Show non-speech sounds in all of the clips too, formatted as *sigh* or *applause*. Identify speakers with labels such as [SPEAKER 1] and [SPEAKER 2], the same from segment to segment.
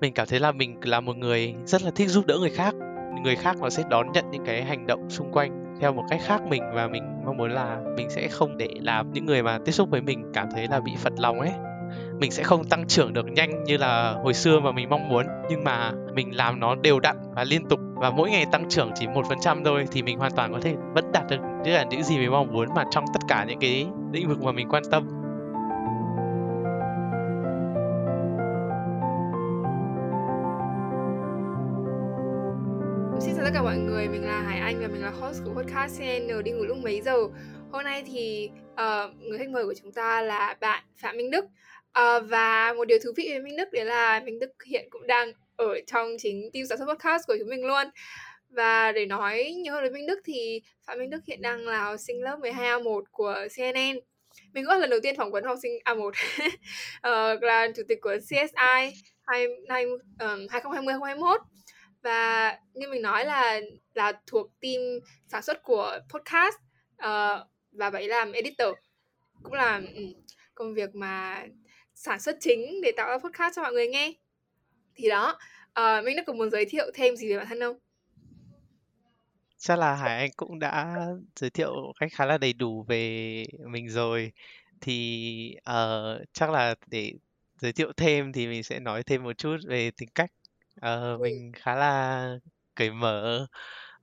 [SPEAKER 1] mình cảm thấy là mình là một người rất là thích giúp đỡ người khác. Người khác nó sẽ đón nhận những cái hành động xung quanh theo một cách khác mình và mình mong muốn là mình sẽ không để làm những người mà tiếp xúc với mình cảm thấy là bị phật lòng ấy. Mình sẽ không tăng trưởng được nhanh như là hồi xưa mà mình mong muốn, nhưng mà mình làm nó đều đặn và liên tục và mỗi ngày tăng trưởng chỉ một phần trăm thôi thì mình hoàn toàn có thể vẫn đạt được tức là những gì mình mong muốn mà trong tất cả những cái lĩnh vực mà mình quan tâm.
[SPEAKER 2] Người, mình là Hải Anh và mình là host của podcast CN đi ngủ lúc mấy giờ. Hôm nay thì uh, người khách mời của chúng ta là bạn Phạm Minh Đức. Uh, và một điều thú vị về Minh Đức đấy là Minh Đức hiện cũng đang ở trong chính team sản xuất podcast của chúng mình luôn. Và để nói nhiều hơn về Minh Đức thì Phạm Minh Đức hiện đang là học sinh lớp 12A1 của CNN. Mình cũng là lần đầu tiên phỏng vấn học sinh A1 uh, *laughs* ờ, là chủ tịch của CSI 2, 2, um, 2020-2021 và như mình nói là là thuộc team sản xuất của podcast uh, và vậy làm editor. Cũng là um, công việc mà sản xuất chính để tạo ra podcast cho mọi người nghe. Thì đó ờ, uh, mình đã có muốn giới thiệu thêm gì về bản thân không?
[SPEAKER 1] Chắc là Hải Anh cũng đã giới thiệu cách khá là đầy đủ về mình rồi. Thì uh, chắc là để giới thiệu thêm thì mình sẽ nói thêm một chút về tính cách Ờ, mình khá là cởi mở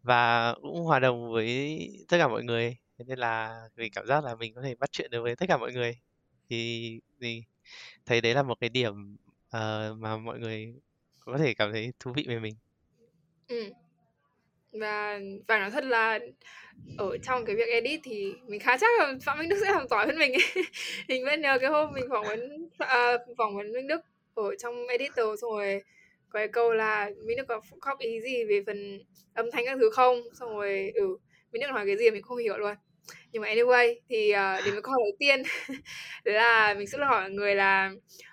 [SPEAKER 1] và cũng hòa đồng với tất cả mọi người. Thế nên là mình cảm giác là mình có thể bắt chuyện được với tất cả mọi người. Thì thì thấy đấy là một cái điểm ờ, mà mọi người có thể cảm thấy thú vị về mình.
[SPEAKER 2] Ừ. Và và nói thật là ở trong cái việc edit thì mình khá chắc là Phạm Minh Đức sẽ làm giỏi hơn mình ấy. *laughs* Mình vẫn nhớ cái hôm mình phỏng vấn à, phỏng vấn Minh Đức ở trong editor xong rồi có cái câu là mình được có góp ý gì về phần âm thanh các thứ không xong rồi ừ mình được nói cái gì mình không hiểu luôn nhưng mà anyway thì uh, đến với câu hỏi đầu tiên *laughs* đấy là mình sẽ hỏi mọi người là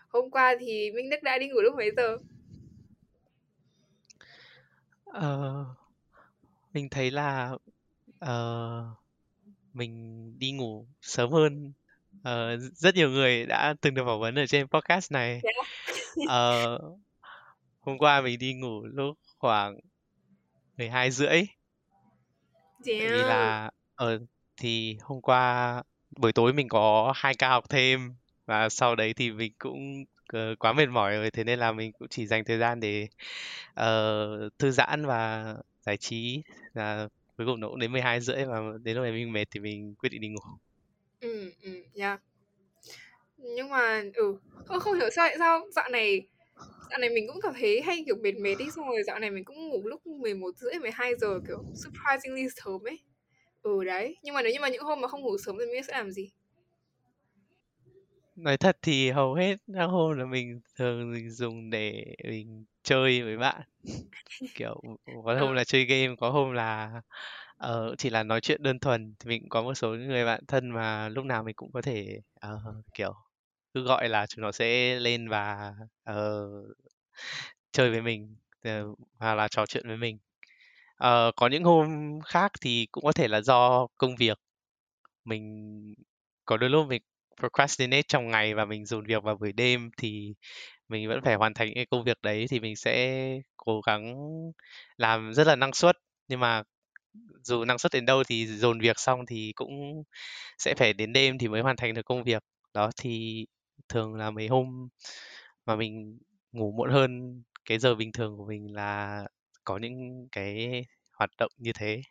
[SPEAKER 2] hôm qua thì Minh Đức đã đi ngủ lúc mấy giờ?
[SPEAKER 1] Ờ, mình thấy là uh, mình đi ngủ sớm hơn uh, rất nhiều người đã từng được phỏng vấn ở trên podcast này. uh, Hôm qua mình đi ngủ lúc khoảng 12 rưỡi. Tại vì là ở ờ, thì hôm qua buổi tối mình có hai ca học thêm và sau đấy thì mình cũng uh, quá mệt mỏi rồi thế nên là mình cũng chỉ dành thời gian để uh, thư giãn và giải trí là cuối cùng nó cũng đến 12 rưỡi và đến lúc này mình mệt thì mình quyết định đi ngủ.
[SPEAKER 2] Ừ, ừ, yeah. Nhưng mà ừ, không, không hiểu sao sao dạo này dạo này mình cũng cảm thấy hay kiểu mệt mệt đi xong rồi dạo này mình cũng ngủ lúc 11 rưỡi 12 giờ kiểu surprisingly sớm ấy. Ừ đấy nhưng mà nếu như mà những hôm mà không ngủ sớm thì mình sẽ làm gì?
[SPEAKER 1] Nói thật thì hầu hết các hôm là mình thường mình dùng để mình chơi với bạn. *laughs* Kiểu có hôm ờ. là chơi game có hôm là uh, chỉ là nói chuyện đơn thuần. Thì mình cũng có một số người bạn thân mà lúc nào mình cũng có thể uh, kiểu cứ gọi là chúng nó sẽ lên và uh, chơi với mình uh, hoặc là trò chuyện với mình. Uh, có những hôm khác thì cũng có thể là do công việc. Mình có đôi lúc mình procrastinate trong ngày và mình dồn việc vào buổi đêm thì mình vẫn phải hoàn thành cái công việc đấy thì mình sẽ cố gắng làm rất là năng suất. Nhưng mà dù năng suất đến đâu thì dồn việc xong thì cũng sẽ phải đến đêm thì mới hoàn thành được công việc. Đó thì thường là mấy hôm mà mình ngủ muộn hơn cái giờ bình thường của mình là có những cái hoạt động như thế.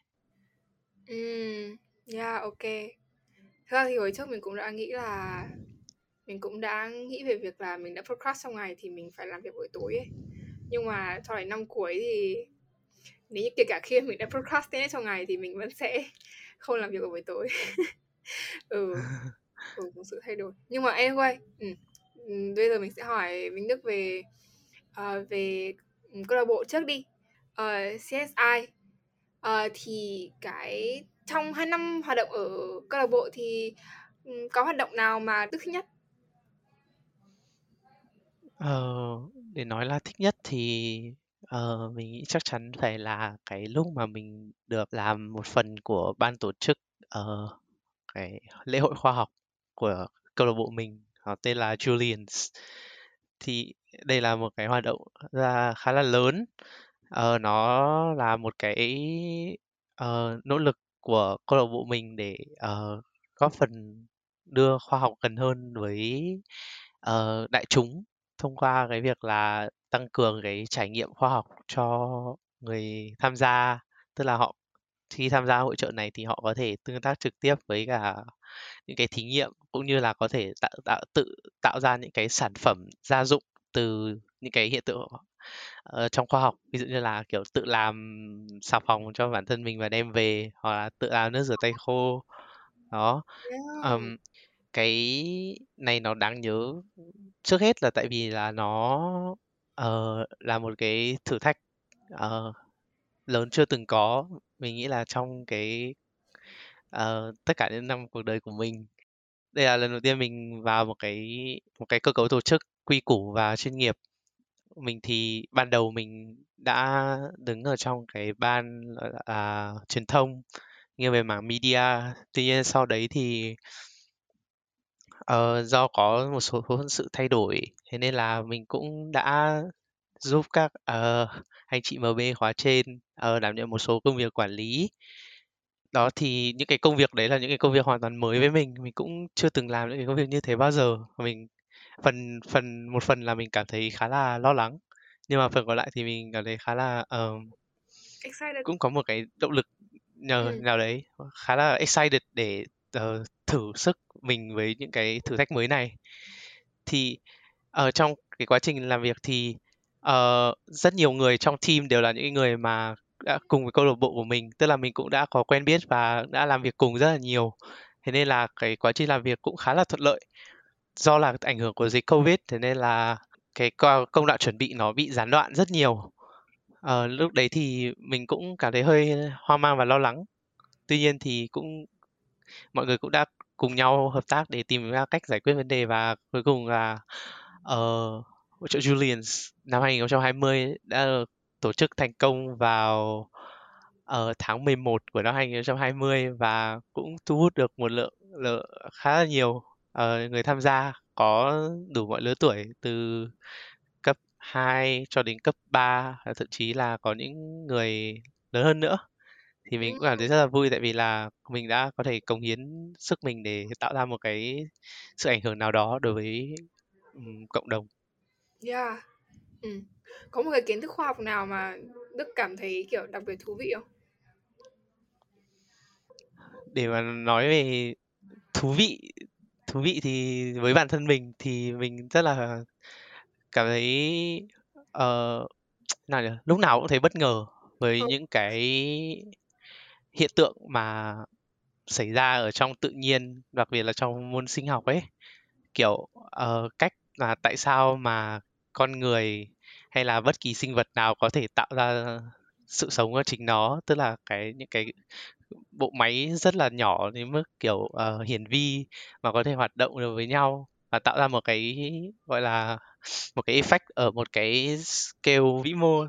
[SPEAKER 2] Ừm, yeah, ok. Thực ra thì hồi trước mình cũng đã nghĩ là mình cũng đã nghĩ về việc là mình đã procrast trong ngày thì mình phải làm việc buổi tối ấy. Nhưng mà cho đến năm cuối thì nếu như kể cả khi mình đã procrastinate trong ngày thì mình vẫn sẽ *laughs* không làm việc vào buổi tối. *laughs* ừ *laughs* ừ, một sự thay đổi. Nhưng mà anyway ừ. ừ bây giờ mình sẽ hỏi Minh Đức về uh, về ừ, câu lạc bộ trước đi. Ờ, uh, CSI uh, ờ, thì cái trong hai năm hoạt động ở câu lạc bộ thì um, có hoạt động nào mà Đức thích nhất?
[SPEAKER 1] Ờ, để nói là thích nhất thì uh, mình nghĩ chắc chắn phải là cái lúc mà mình được làm một phần của ban tổ chức uh, cái lễ hội khoa học của câu lạc bộ mình họ tên là Julians thì đây là một cái hoạt động ra khá là lớn. Ờ, nó là một cái uh, nỗ lực của câu lạc bộ mình để uh, góp phần đưa khoa học gần hơn với uh, đại chúng thông qua cái việc là tăng cường cái trải nghiệm khoa học cho người tham gia tức là họ khi tham gia hội trợ này thì họ có thể tương tác trực tiếp với cả những cái thí nghiệm cũng như là có thể tạo tạo tự tạo ra những cái sản phẩm gia dụng từ những cái hiện tượng ờ, trong khoa học. Ví dụ như là kiểu tự làm xà phòng cho bản thân mình và đem về hoặc là tự làm nước rửa tay khô. Đó. Ờm, cái này nó đáng nhớ trước hết là tại vì là nó ờ, là một cái thử thách ờ, lớn chưa từng có. Mình nghĩ là trong cái ờ, tất cả những năm cuộc đời của mình. Đây là lần đầu tiên mình vào một cái một cái cơ cấu tổ chức quy củ và chuyên nghiệp. Mình thì ban đầu mình đã đứng ở trong cái ban gọi là à, truyền thông nghiêng về mảng media. Tuy nhiên sau đấy thì ờ, do có một số sự thay đổi thế nên là mình cũng đã giúp các ờ, anh chị MB khóa trên ờ, đảm nhận một số công việc quản lý đó thì những cái công việc đấy là những cái công việc hoàn toàn mới với mình mình cũng chưa từng làm những cái công việc như thế bao giờ mình phần phần một phần là mình cảm thấy khá là lo lắng nhưng mà phần còn lại thì mình cảm thấy khá là ờ,
[SPEAKER 2] Excited.
[SPEAKER 1] cũng có một cái động lực nhờ
[SPEAKER 2] Ừ.
[SPEAKER 1] nào đấy khá là excited để ờ, thử sức mình với những cái thử thách mới này thì ở trong cái quá trình làm việc thì ờ, rất nhiều người trong team đều là những người mà đã cùng với câu lạc bộ của mình tức là mình cũng đã có quen biết và đã làm việc cùng rất là nhiều. Thế nên là cái quá trình làm việc cũng khá là thuận lợi. Do là ảnh hưởng của dịch covid thế nên là cái công đoạn chuẩn bị nó bị gián đoạn rất nhiều. À, lúc đấy thì mình cũng cảm thấy hơi hoang mang và lo lắng. Tuy nhiên thì cũng mọi người cũng đã cùng nhau hợp tác để tìm ra cách giải quyết vấn đề và cuối cùng là ở hội trợ Julians năm 2020 đã được tổ chức thành công vào ở tháng 11 của năm 2020 và cũng thu hút được một lượng, lượng khá là nhiều uh, người tham gia có đủ mọi lứa tuổi từ cấp 2 cho đến cấp 3 thậm chí là có những người lớn hơn nữa thì mình cũng cảm thấy rất là vui tại vì là mình đã có thể cống hiến sức mình để tạo ra một cái sự ảnh hưởng nào đó đối với um, cộng đồng
[SPEAKER 2] Yeah. Ừ. Có một cái kiến thức khoa học nào mà Đức cảm thấy kiểu đặc biệt thú vị không?
[SPEAKER 1] để mà nói về thú vị thú vị thì với bản thân mình thì mình rất là cảm thấy ờ, nào nhỉ? lúc nào cũng thấy bất ngờ với
[SPEAKER 2] Ừ.
[SPEAKER 1] những cái hiện tượng mà xảy ra ở trong tự nhiên đặc biệt là trong môn sinh học ấy kiểu ờ, cách là tại sao mà con người hay là bất kỳ sinh vật nào có thể tạo ra sự sống của chính nó? Tức là cái những cái bộ máy rất là nhỏ đến mức kiểu uh, hiển vi mà có thể hoạt động được với nhau và tạo ra một cái gọi là một cái effect ở một cái scale vĩ mô.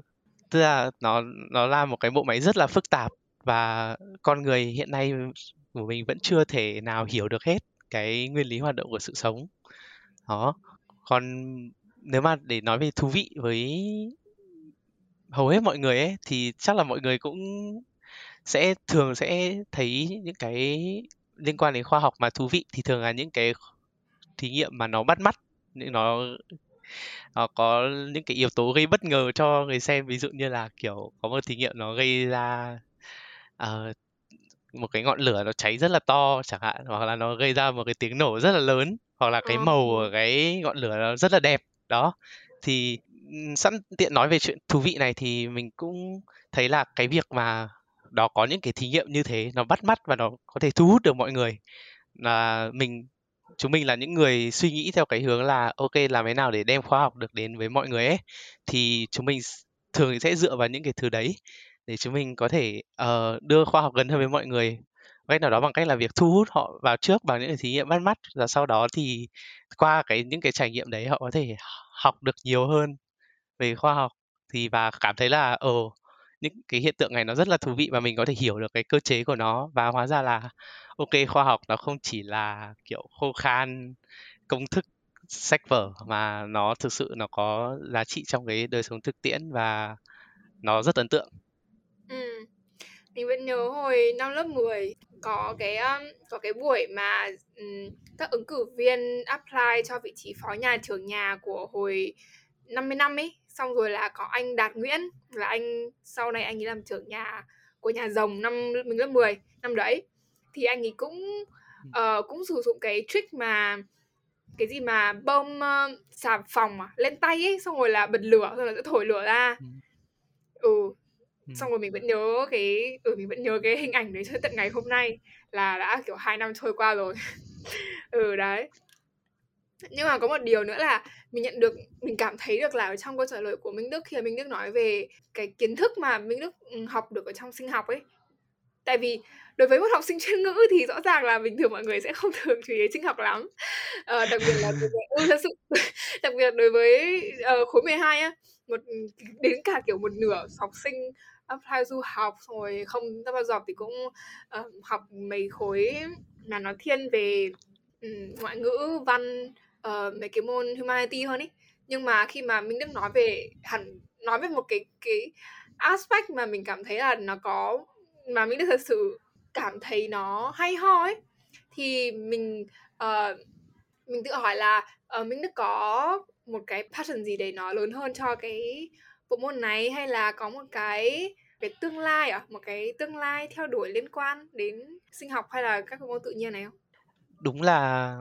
[SPEAKER 1] Tức là nó nó là một cái bộ máy rất là phức tạp và con người hiện nay của mình vẫn chưa thể nào hiểu được hết cái nguyên lý hoạt động của sự sống. Đó. Còn nếu mà để nói về thú vị với hầu hết mọi người ấy thì chắc là mọi người cũng sẽ thường sẽ thấy những cái liên quan đến khoa học mà thú vị. Thì thường là những cái thí nghiệm mà nó bắt mắt những nó nó có những cái yếu tố gây bất ngờ cho người xem. Ví dụ như là kiểu có một thí nghiệm nó gây ra ờ, một cái ngọn lửa nó cháy rất là to chẳng hạn hoặc là nó gây ra một cái tiếng nổ rất là lớn hoặc là cái
[SPEAKER 2] Ờ.
[SPEAKER 1] màu của cái ngọn lửa nó rất là đẹp đó thì sẵn tiện nói về chuyện thú vị này thì mình cũng thấy là cái việc mà đó có những cái thí nghiệm như thế nó bắt mắt và nó có thể thu hút được mọi người. Là mình chúng mình là những người suy nghĩ theo cái hướng là ok làm thế nào để đem khoa học được đến với mọi người ấy thì chúng mình thường sẽ dựa vào những cái thứ đấy để chúng mình có thể uh, đưa khoa học gần hơn với mọi người cách nào đó bằng cách là việc thu hút họ vào trước bằng những cái thí nghiệm bắt mắt và sau đó thì qua cái những cái trải nghiệm đấy họ có thể học được nhiều hơn về khoa học thì và cảm thấy là ờ những cái hiện tượng này nó rất là thú vị và mình có thể hiểu được cái cơ chế của nó và hóa ra là, ok, khoa học nó không chỉ là kiểu khô khan, công thức, sách vở mà nó thực sự nó có giá trị trong cái đời sống thực tiễn và nó rất ấn tượng.
[SPEAKER 2] Ừ. Mình vẫn nhớ hồi năm lớp 10 có cái có cái buổi mà um, các ứng cử viên apply cho vị trí phó nhà trưởng nhà của hồi 50 năm ấy. Xong rồi là có anh Đạt Nguyễn là anh sau này anh ấy làm trưởng nhà của nhà rồng năm mình lớp 10 năm đấy. Thì anh ấy cũng uh, cũng sử dụng cái trick mà cái gì mà bơm uh, xà phòng à, lên tay ấy xong rồi là bật lửa rồi là sẽ thổi lửa ra. Ừ xong rồi mình vẫn nhớ cái ừ mình vẫn nhớ cái hình ảnh đấy cho tận ngày hôm nay là đã kiểu hai năm trôi qua rồi. *laughs* Ừ đấy. Nhưng mà có một điều nữa là mình nhận được mình cảm thấy được là ở trong câu trả lời của Minh Đức khi mà Minh Đức nói về cái kiến thức mà Minh Đức ừ, học được ở trong sinh học ấy. Tại vì đối với một học sinh chuyên ngữ thì rõ ràng là bình thường mọi người sẽ không *laughs* thường chú ý sinh học lắm. Ờ, đặc biệt là đối với, ừ, thật sự *laughs* đặc biệt đối với uh, khối 12 á một đến cả kiểu một nửa học sinh apply du học rồi không ra bao giờ thì cũng uh, học mấy khối mà nó thiên về um, ngoại ngữ văn uh, mấy cái môn humanity hơn ý. Nhưng mà khi mà mình Đức nói về hẳn nói về một cái cái aspect mà mình cảm thấy là nó có mà mình Đức thật sự cảm thấy nó hay ho ấy thì mình uh, mình tự hỏi là uh, mình Đức có một cái passion gì để nó lớn hơn cho cái của môn này hay là có một cái cái tương lai à? Một cái tương lai theo đuổi liên quan đến sinh học hay là các môn tự nhiên này không?
[SPEAKER 1] Đúng là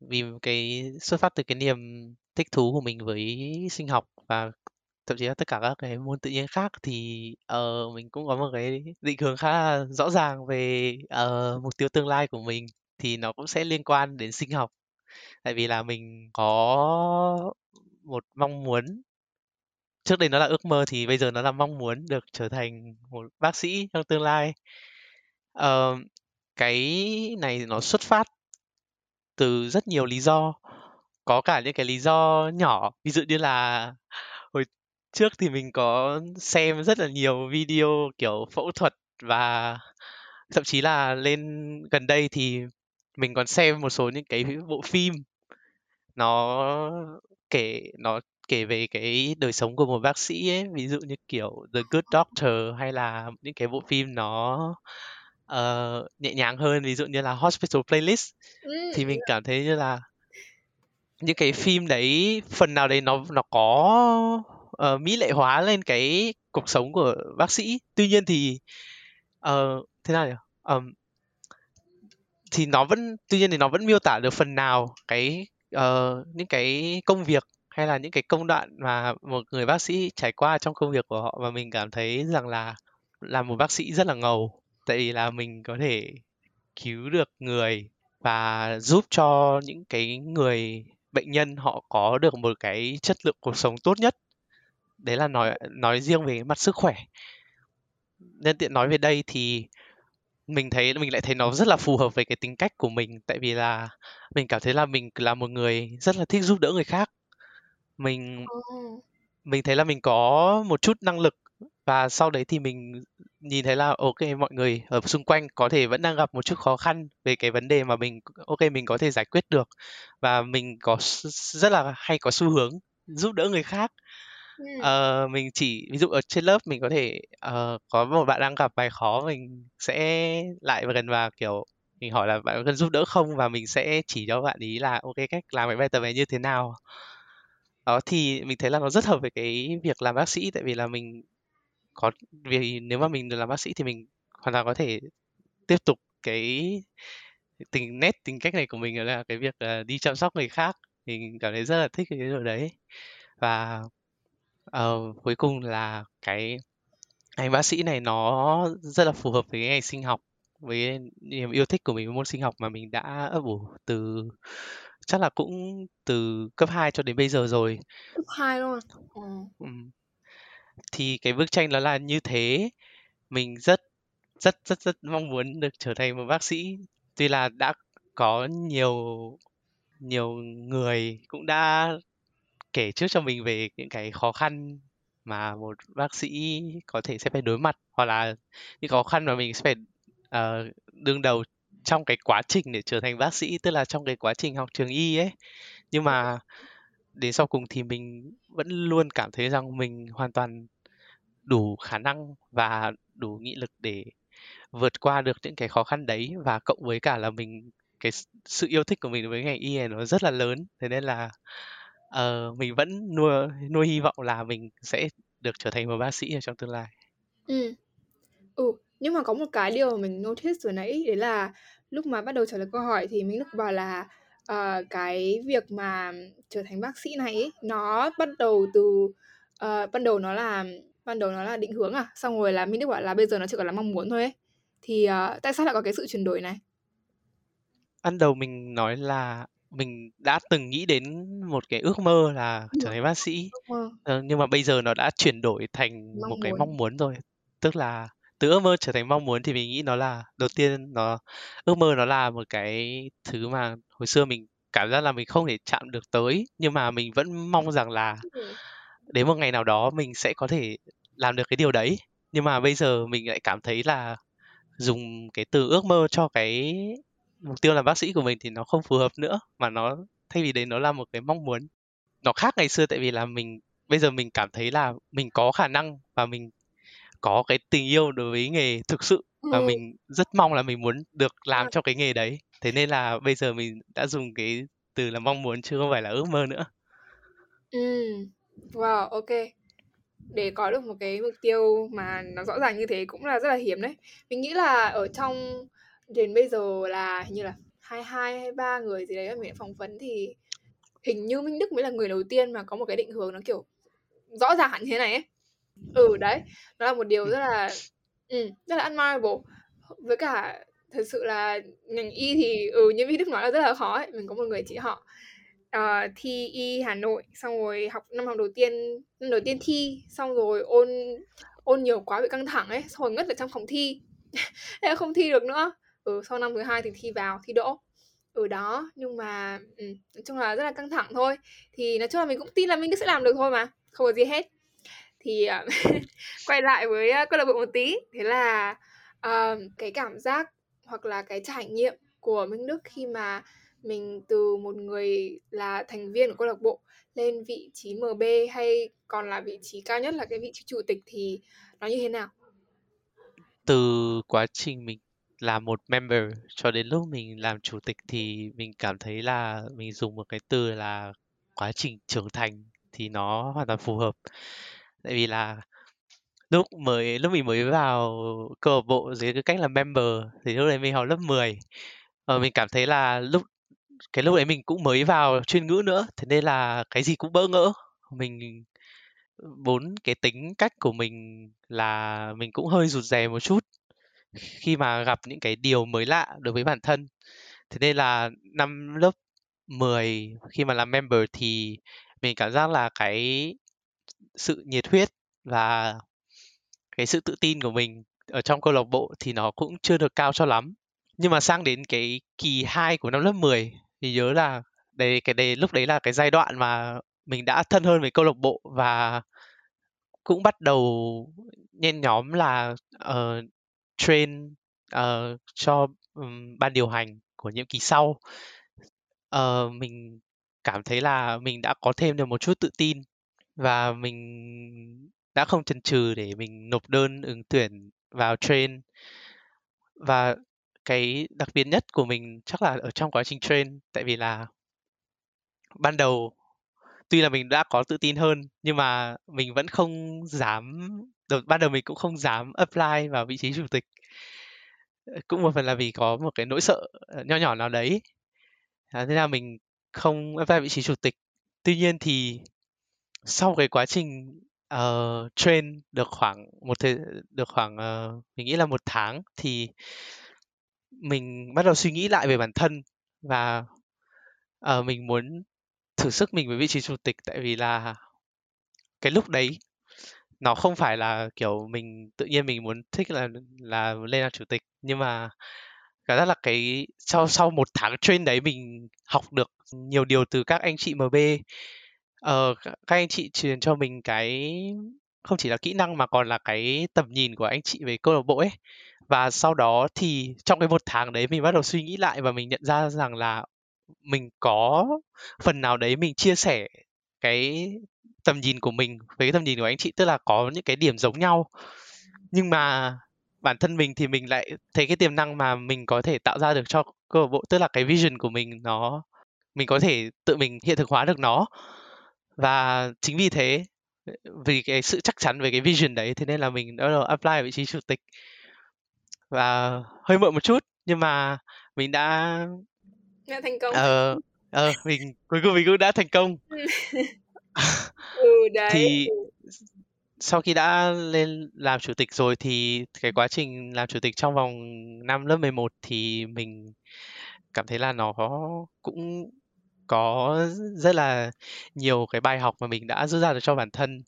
[SPEAKER 1] vì cái xuất phát từ cái niềm thích thú của mình với sinh học và thậm chí là tất cả các cái môn tự nhiên khác thì uh, mình cũng có một cái định hướng khá là rõ ràng về uh, mục tiêu tương lai của mình thì nó cũng sẽ liên quan đến sinh học. Tại vì là mình có một mong muốn trước đây nó là ước mơ thì bây giờ nó là mong muốn được trở thành một bác sĩ trong tương lai. Uh, cái này nó xuất phát từ rất nhiều lý do có cả những cái lý do nhỏ. Ví dụ như là hồi trước thì mình có xem rất là nhiều video kiểu phẫu thuật và thậm chí là lên gần đây thì mình còn xem một số những cái bộ phim nó kể nó kể về cái đời sống của một bác sĩ ấy ví dụ như kiểu The Good Doctor hay là những cái bộ phim nó uh, nhẹ nhàng hơn ví dụ như là Hospital Playlist. Ừ, thì mình cảm thấy như là những cái phim đấy phần nào đấy nó nó có uh, mỹ lệ hóa lên cái cuộc sống của bác sĩ. Tuy nhiên thì uh, thế nào nhỉ? Um, thì nó vẫn tuy nhiên thì nó vẫn miêu tả được phần nào cái uh, những cái công việc hay là những cái công đoạn mà một người bác sĩ trải qua trong công việc của họ và mình cảm thấy rằng là làm một bác sĩ rất là ngầu? Tại vì là mình có thể cứu được người và giúp cho những cái người bệnh nhân họ có được một cái chất lượng cuộc sống tốt nhất. Đấy là nói nói riêng về mặt sức khỏe. Nên tiện nói về đây thì mình thấy, mình lại thấy nó rất là phù hợp với cái tính cách của mình. Tại vì là mình cảm thấy là mình là một người rất là thích giúp đỡ người khác mình mình thấy là mình có một chút năng lực và sau đấy thì mình nhìn thấy là ok mọi người ở xung quanh có thể vẫn đang gặp một chút khó khăn về cái vấn đề mà mình ok mình có thể giải quyết được và mình có rất là hay có xu hướng giúp đỡ người khác. Uh, mình chỉ ví dụ ở trên lớp mình có thể uh, có một bạn đang gặp bài khó mình sẽ lại gần và kiểu mình hỏi là bạn có cần giúp đỡ không? Và mình sẽ chỉ cho bạn ý là ok cách làm cái bài tập này như thế nào đó thì mình thấy là nó rất hợp với cái việc làm bác sĩ tại vì là mình có vì nếu mà mình được làm bác sĩ thì mình hoàn toàn có thể tiếp tục cái tình nét tính cách này của mình là cái việc uh, đi chăm sóc người khác. Mình cảm thấy rất là thích cái điều đấy. Và uh, cuối cùng là cái anh bác sĩ này nó rất là phù hợp với cái ngành sinh học với niềm yêu thích của mình với môn sinh học mà mình đã ấp ủ từ chắc là cũng từ cấp 2 cho đến bây giờ rồi
[SPEAKER 2] cấp 2 luôn ừ.
[SPEAKER 1] ừ. thì cái bức tranh nó là như thế mình rất rất rất rất mong muốn được trở thành một bác sĩ tuy là đã có nhiều nhiều người cũng đã kể trước cho mình về những cái khó khăn mà một bác sĩ có thể sẽ phải đối mặt hoặc là những khó khăn mà mình sẽ phải uh, đương đầu trong cái quá trình để trở thành bác sĩ tức là trong cái quá trình học trường y ấy. Nhưng mà đến sau cùng thì mình vẫn luôn cảm thấy rằng mình hoàn toàn đủ khả năng và đủ nghị lực để vượt qua được những cái khó khăn đấy. Và cộng với cả là mình cái sự yêu thích của mình với ngành y này nó rất là lớn. Thế nên là uh, mình vẫn nuôi nuôi hy vọng là mình sẽ được trở thành một bác sĩ ở trong tương lai.
[SPEAKER 2] Ừ. Ừ nhưng mà có một cái điều mà mình notice vừa nãy đấy là lúc mà bắt đầu trả lời câu hỏi thì mình lúc bảo là uh, cái việc mà trở thành bác sĩ này ấy, nó bắt đầu từ uh, ban đầu nó là ban đầu nó là định hướng à? Xong rồi là Minh Đức bảo là bây giờ nó chỉ còn là mong muốn thôi ấy. Thì uh, tại sao lại có cái sự chuyển đổi này?
[SPEAKER 1] Ban đầu mình nói là mình đã từng nghĩ đến một cái ước mơ là trở thành bác sĩ. ờ, nhưng mà bây giờ nó đã chuyển đổi thành mong một cái mong muốn rồi. Tức là từ ước mơ trở thành mong muốn thì mình nghĩ nó là đầu tiên nó ước mơ nó là một cái thứ mà hồi xưa mình cảm giác là mình không thể chạm được tới nhưng mà mình vẫn mong rằng là đến một ngày nào đó mình sẽ có thể làm được cái điều đấy. Nhưng mà bây giờ mình lại cảm thấy là dùng cái từ ước mơ cho cái mục tiêu làm bác sĩ của mình thì nó không phù hợp nữa mà nó thay vì đấy nó là một cái mong muốn nó khác ngày xưa. Tại vì là mình bây giờ mình cảm thấy là mình có khả năng và mình có cái tình yêu đối với nghề thực sự và ừ. mình rất mong là mình muốn được làm trong cái nghề đấy. Thế nên là bây giờ mình đã dùng cái từ là mong muốn chứ không phải là ước mơ nữa.
[SPEAKER 2] Ừ. Wow ok. Để có được một cái mục tiêu mà nó rõ ràng như thế cũng là rất là hiếm đấy. Mình nghĩ là ở trong đến bây giờ là hình như là hai hai hay ba người gì đấy ở mình phỏng vấn thì hình như Minh Đức mới là người đầu tiên mà có một cái định hướng nó kiểu rõ ràng hẳn thế này ấy ừ đấy nó là một điều rất là ừ, rất là admirable. Với cả thật sự là ngành y thì ừ như vi Đức nói là rất là khó ấy mình có một người chị họ. Uh, thi y Hà Nội xong rồi học năm học đầu tiên năm đầu tiên thi xong rồi ôn ôn nhiều quá bị căng thẳng ấy xong rồi ngất ở trong phòng thi. *laughs* Thế không thi được nữa. Ừ sau năm thứ hai thì thi vào thi đỗ. Ở đó nhưng mà ừ, nói chung là rất là căng thẳng thôi. Thì nói chung là mình cũng tin là mình sẽ làm được thôi mà không có gì hết thì uh, *laughs* quay lại với uh, câu lạc bộ một tí thế là uh, cái cảm giác hoặc là cái trải nghiệm của Minh Đức khi mà mình từ một người là thành viên của câu lạc bộ lên vị trí MB hay còn là vị trí cao nhất là cái vị trí chủ tịch thì nó như thế nào?
[SPEAKER 1] Từ quá trình mình là một member cho đến lúc mình làm chủ tịch thì mình cảm thấy là mình dùng một cái từ là quá trình trưởng thành thì nó hoàn toàn phù hợp tại vì là lúc mới, lúc mình mới vào câu lạc bộ dưới cái cách là member thì lúc đấy mình học lớp 10 và mình cảm thấy là lúc, cái lúc đấy mình cũng mới vào chuyên ngữ nữa, thế nên là cái gì cũng bỡ ngỡ. Mình bốn cái tính cách của mình là mình cũng hơi rụt rè một chút khi mà gặp những cái điều mới lạ đối với bản thân. Thế nên là năm lớp 10 khi mà làm member thì mình cảm giác là cái sự nhiệt huyết và cái sự tự tin của mình ở trong câu lạc bộ thì nó cũng chưa được cao cho lắm. Nhưng mà sang đến cái kỳ 2 của năm lớp 10 thì nhớ là đấy cái đấy lúc đấy là cái giai đoạn mà mình đã thân hơn với câu lạc bộ và cũng bắt đầu nhen nhóm là uh, train uh, cho um, ban điều hành của nhiệm kỳ sau. Uh, mình cảm thấy là mình đã có thêm được một chút tự tin và mình đã không chần chừ để mình nộp đơn ứng tuyển vào train. Và cái đặc biệt nhất của mình chắc là ở trong quá trình train tại vì là ban đầu tuy là mình đã có tự tin hơn nhưng mà mình vẫn không dám ban đầu mình cũng không dám apply vào vị trí chủ tịch. Ờ, cũng một phần là vì có một cái nỗi sợ ờ, nho nhỏ nào đấy. À, thế là mình không apply vị trí chủ tịch. Tuy nhiên thì sau cái quá trình uh, train được khoảng một thời được khoảng uh, mình nghĩ là một tháng thì mình bắt đầu suy nghĩ lại về bản thân và uh, mình muốn thử sức mình với vị trí chủ tịch. Tại vì là cái lúc đấy nó không phải là kiểu mình tự nhiên mình muốn thích là là lên làm chủ tịch. Nhưng mà cảm giác là cái sau sau một tháng train đấy mình học được nhiều điều từ các anh chị MB ờ, các anh chị truyền cho mình cái không chỉ là kỹ năng mà còn là cái tầm nhìn của anh chị về câu lạc bộ ấy. Và sau đó thì trong cái một tháng đấy mình bắt đầu suy nghĩ lại và mình nhận ra rằng là mình có phần nào đấy mình chia sẻ cái tầm nhìn của mình với cái tầm nhìn của anh chị tức là có những cái điểm giống nhau. Nhưng mà bản thân mình thì mình lại thấy cái tiềm năng mà mình có thể tạo ra được cho câu lạc bộ tức là cái vision của mình nó mình có thể tự mình hiện thực hóa được nó và chính vì thế vì cái sự chắc chắn về cái vision đấy thế nên là mình đã đầu apply vị trí chủ tịch. Và hơi muộn một chút nhưng mà mình đã
[SPEAKER 2] đã thành công.
[SPEAKER 1] ờ ờ mình cuối cùng mình cũng đã thành công. *laughs*
[SPEAKER 2] Ừ đấy.
[SPEAKER 1] thì sau khi đã lên làm chủ tịch rồi thì cái quá trình làm chủ tịch trong vòng năm lớp 11 thì mình cảm thấy là nó cũng có rất là nhiều cái bài học mà mình đã rút ra được cho bản thân.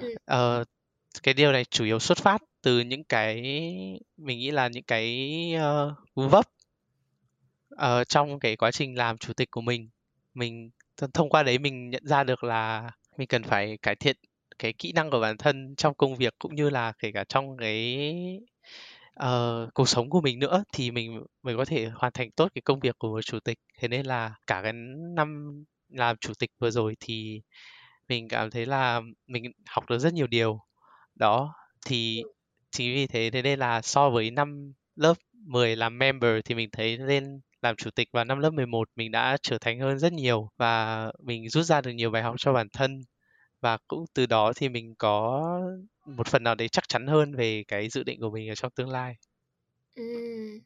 [SPEAKER 2] Ừ.
[SPEAKER 1] Ờ, cái điều này chủ yếu xuất phát từ những cái mình nghĩ là những cái uh, vấp uh, trong cái quá trình làm chủ tịch của mình. Mình thông qua đấy mình nhận ra được là mình cần phải cải thiện cái kỹ năng của bản thân trong công việc cũng như là kể cả trong cái uh, cuộc sống của mình nữa thì mình mới có thể hoàn thành tốt cái công việc của một chủ tịch. Thế nên là cả cái năm làm chủ tịch vừa rồi thì mình cảm thấy là mình học được rất nhiều điều. Đó thì chính vì thế thế nên là so với năm lớp 10 làm member thì mình thấy lên làm chủ tịch vào năm lớp 11 mình đã trở thành hơn rất nhiều và mình rút ra được nhiều bài học cho bản thân và cũng từ đó thì mình có một phần nào đấy chắc chắn hơn về cái dự định của mình ở trong tương lai.
[SPEAKER 2] Ừm.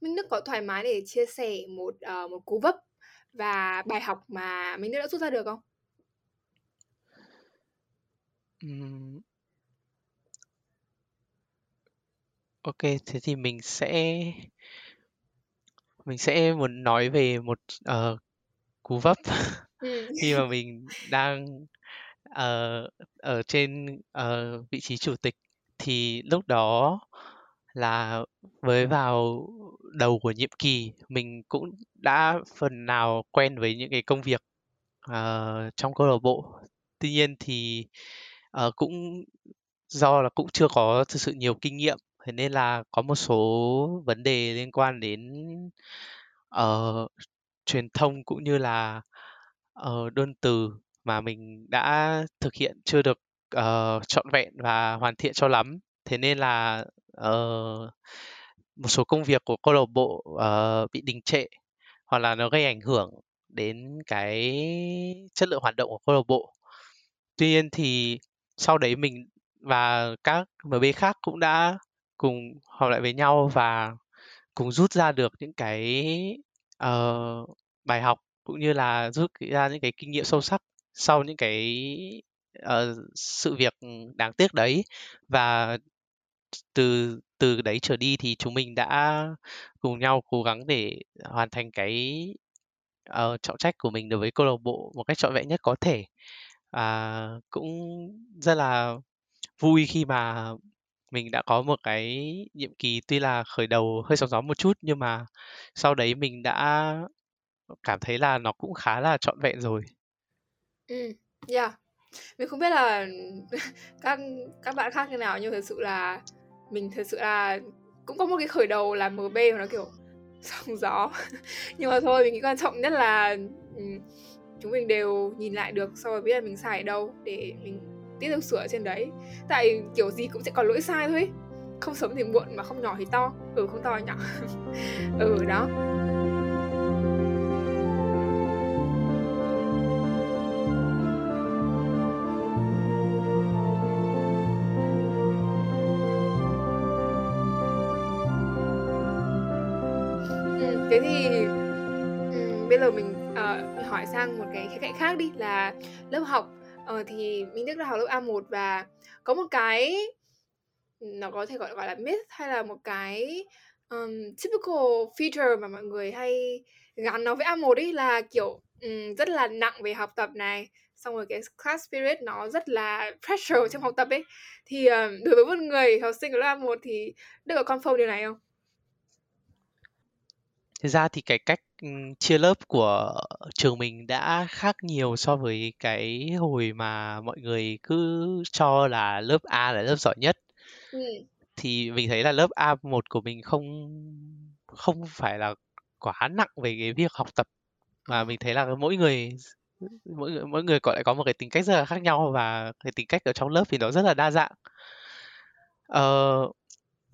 [SPEAKER 2] Minh Đức có thoải mái để chia sẻ một uh, một cú vấp và bài học mà Minh Đức đã rút ra được không?
[SPEAKER 1] Uhm. Ok, thế thì mình sẽ mình sẽ muốn nói về một uh, cú vấp
[SPEAKER 2] ừ. *laughs*
[SPEAKER 1] khi mà mình đang uh, ở trên uh, vị trí chủ tịch thì lúc đó là với vào đầu của nhiệm kỳ mình cũng đã phần nào quen với những cái công việc uh, trong câu lạc bộ. Tuy nhiên thì uh, cũng do là cũng chưa có thực sự nhiều kinh nghiệm thế nên là có một số vấn đề liên quan đến uh, truyền thông cũng như là uh, đơn từ mà mình đã thực hiện chưa được uh, trọn vẹn và hoàn thiện cho lắm. Thế nên là uh, một số công việc của câu lạc bộ uh, bị đình trệ hoặc là nó gây ảnh hưởng đến cái chất lượng hoạt động của câu lạc bộ. Tuy nhiên thì sau đấy mình và các MB khác cũng đã cùng họp lại với nhau và cùng rút ra được những cái uh, bài học cũng như là rút ra những cái kinh nghiệm sâu sắc sau những cái uh, sự việc đáng tiếc đấy và từ từ đấy trở đi thì chúng mình đã cùng nhau cố gắng để hoàn thành cái uh, trọng trách của mình đối với câu lạc bộ một cách trọn vẹn nhất có thể và cũng rất là vui khi mà mình đã có một cái nhiệm kỳ tuy là khởi đầu hơi sóng gió một chút nhưng mà sau đấy mình đã cảm thấy là nó cũng khá là trọn vẹn rồi.
[SPEAKER 2] Ừ, yeah. Mình không biết là *laughs* các các bạn khác như nào nhưng thật sự là mình thật sự là cũng có một cái khởi đầu là MB mà nó kiểu *laughs* sóng gió. *laughs* nhưng mà thôi mình nghĩ quan trọng nhất là ừ, chúng mình đều nhìn lại được sau rồi biết là mình sai ở đâu để mình tiếp tục sửa trên đấy. Tại kiểu gì cũng sẽ có lỗi sai thôi. Không sớm thì muộn mà không nhỏ thì to. Ừ không to nhỏ. Ừ đó. Hỏi sang một cái khía cạnh khác đi là lớp học. Ờ, thì Minh Đức đã học lớp A1 và có một cái nó có thể gọi gọi là myth hay là một cái um, typical feature mà mọi người hay gắn nó với A1 ấy là kiểu um, rất là nặng về học tập này. Xong rồi cái class spirit nó rất là pressure trong học tập ấy. Thì um, đối với một người học sinh của lớp A1 thì được có confirm điều này không?
[SPEAKER 1] Thực ra thì cái cách chia lớp của trường mình đã khác nhiều so với cái hồi mà mọi người cứ cho là lớp A là lớp giỏi nhất.
[SPEAKER 2] Ừm.
[SPEAKER 1] Thì mình thấy là lớp A1 của mình không không phải là quá nặng về cái việc học tập mà mình thấy là mỗi người mỗi người mỗi người có lại có một cái tính cách rất là khác nhau và cái tính cách ở trong lớp thì nó rất là đa dạng ờ,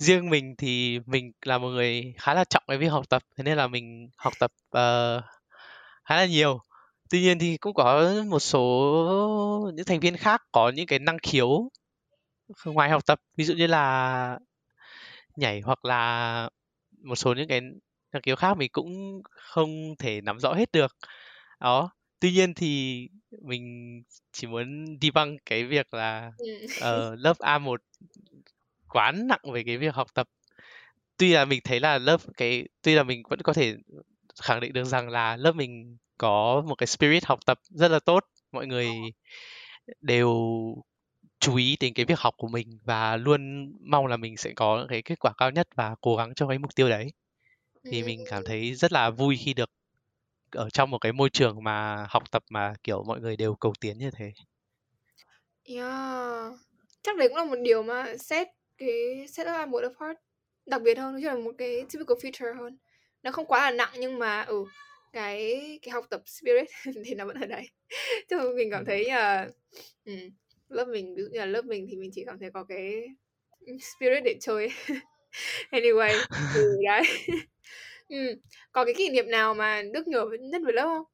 [SPEAKER 1] riêng mình thì mình là một người khá là trọng cái việc học tập thế nên là mình học tập uh, khá là nhiều. Tuy nhiên thì cũng có một số những thành viên khác có những cái năng khiếu ngoài học tập ví dụ như là nhảy hoặc là một số những cái năng khiếu khác mình cũng không thể nắm rõ hết được. Đó tuy nhiên thì mình chỉ muốn debunk cái việc là uh, lớp A1 quá nặng về cái việc học tập tuy là mình thấy là lớp cái tuy là mình vẫn có thể khẳng định được rằng là lớp mình có một cái spirit học tập rất là tốt mọi người đều chú ý đến cái việc học của mình và luôn mong là mình sẽ có cái kết quả cao nhất và cố gắng cho cái mục tiêu đấy thì mình cảm thấy rất là vui khi được ở trong một cái môi trường mà học tập mà kiểu mọi người đều cầu tiến như thế.
[SPEAKER 2] Yeah. Chắc đấy cũng là một điều mà set cái set up một apart đặc biệt hơn, chứ là một cái typical feature hơn. Nó không quá là nặng nhưng mà ừ cái cái học tập spirit *laughs* thì nó vẫn ở đấy. *laughs* Chứ mình cảm thấy là ừ, lớp mình ví dụ như là lớp mình thì mình chỉ cảm thấy có cái spirit để chơi. *laughs* anyway, ừ, đấy. ừ. Có cái kỷ niệm nào mà Đức nhớ nhất với lớp không?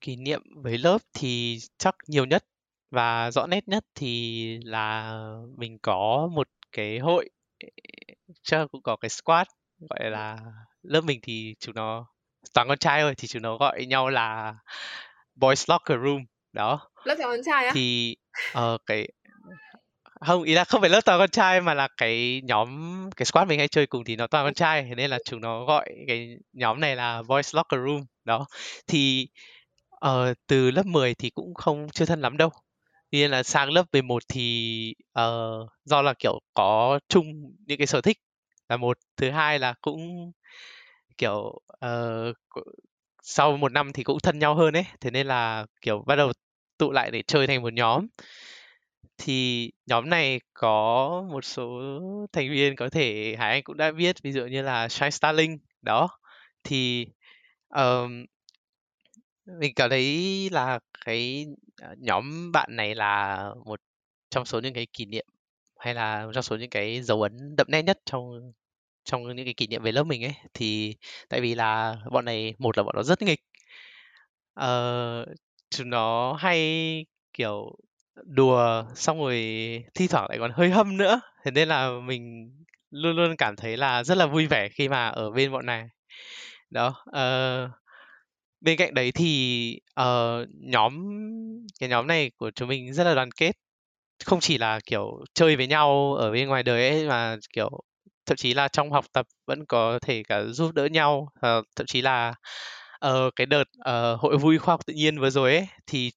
[SPEAKER 1] Kỷ niệm với lớp thì chắc nhiều nhất và rõ nét nhất thì là mình có một cái hội chắc cũng có cái squad gọi là lớp mình thì chúng nó toàn con trai thôi thì chúng nó gọi nhau là boys locker room đó.
[SPEAKER 2] Lớp toàn con trai á?
[SPEAKER 1] Thì uh, cái không ý là không phải lớp toàn con trai mà là cái nhóm cái squad mình hay chơi cùng thì nó toàn con trai nên là chúng nó gọi cái nhóm này là boys locker room đó. Thì uh, từ lớp 10 thì cũng không chưa thân lắm đâu tuy nhiên là sang lớp 11 thì uh, do là kiểu có chung những cái sở thích là một thứ hai là cũng kiểu uh, sau một năm thì cũng thân nhau hơn ấy. Thế nên là kiểu bắt đầu tụ lại để chơi thành một nhóm. Thì nhóm này có một số thành viên có thể Hải Anh cũng đã biết ví dụ như là Shine Starling đó. Thì um, mình cảm thấy là cái ờ, nhóm bạn này là một trong số những cái kỷ niệm hay là trong số những cái dấu ấn đậm nét nhất trong trong những cái kỷ niệm về lớp mình ấy. Thì tại vì là bọn này một là bọn nó rất nghịch. Ờ, chúng nó hay kiểu đùa xong rồi thi thoảng lại còn hơi hâm nữa. Thế nên là mình luôn luôn cảm thấy là rất là vui vẻ khi mà ở bên bọn này. Đó uh, bên cạnh đấy thì uh, nhóm cái nhóm này của chúng mình rất là đoàn kết. Không chỉ là kiểu chơi với nhau ở bên ngoài đời ấy mà kiểu thậm chí là trong học tập vẫn có thể cả giúp đỡ nhau. Uh, thậm chí là uh, cái đợt uh, hội vui khoa học tự nhiên vừa rồi ấy thì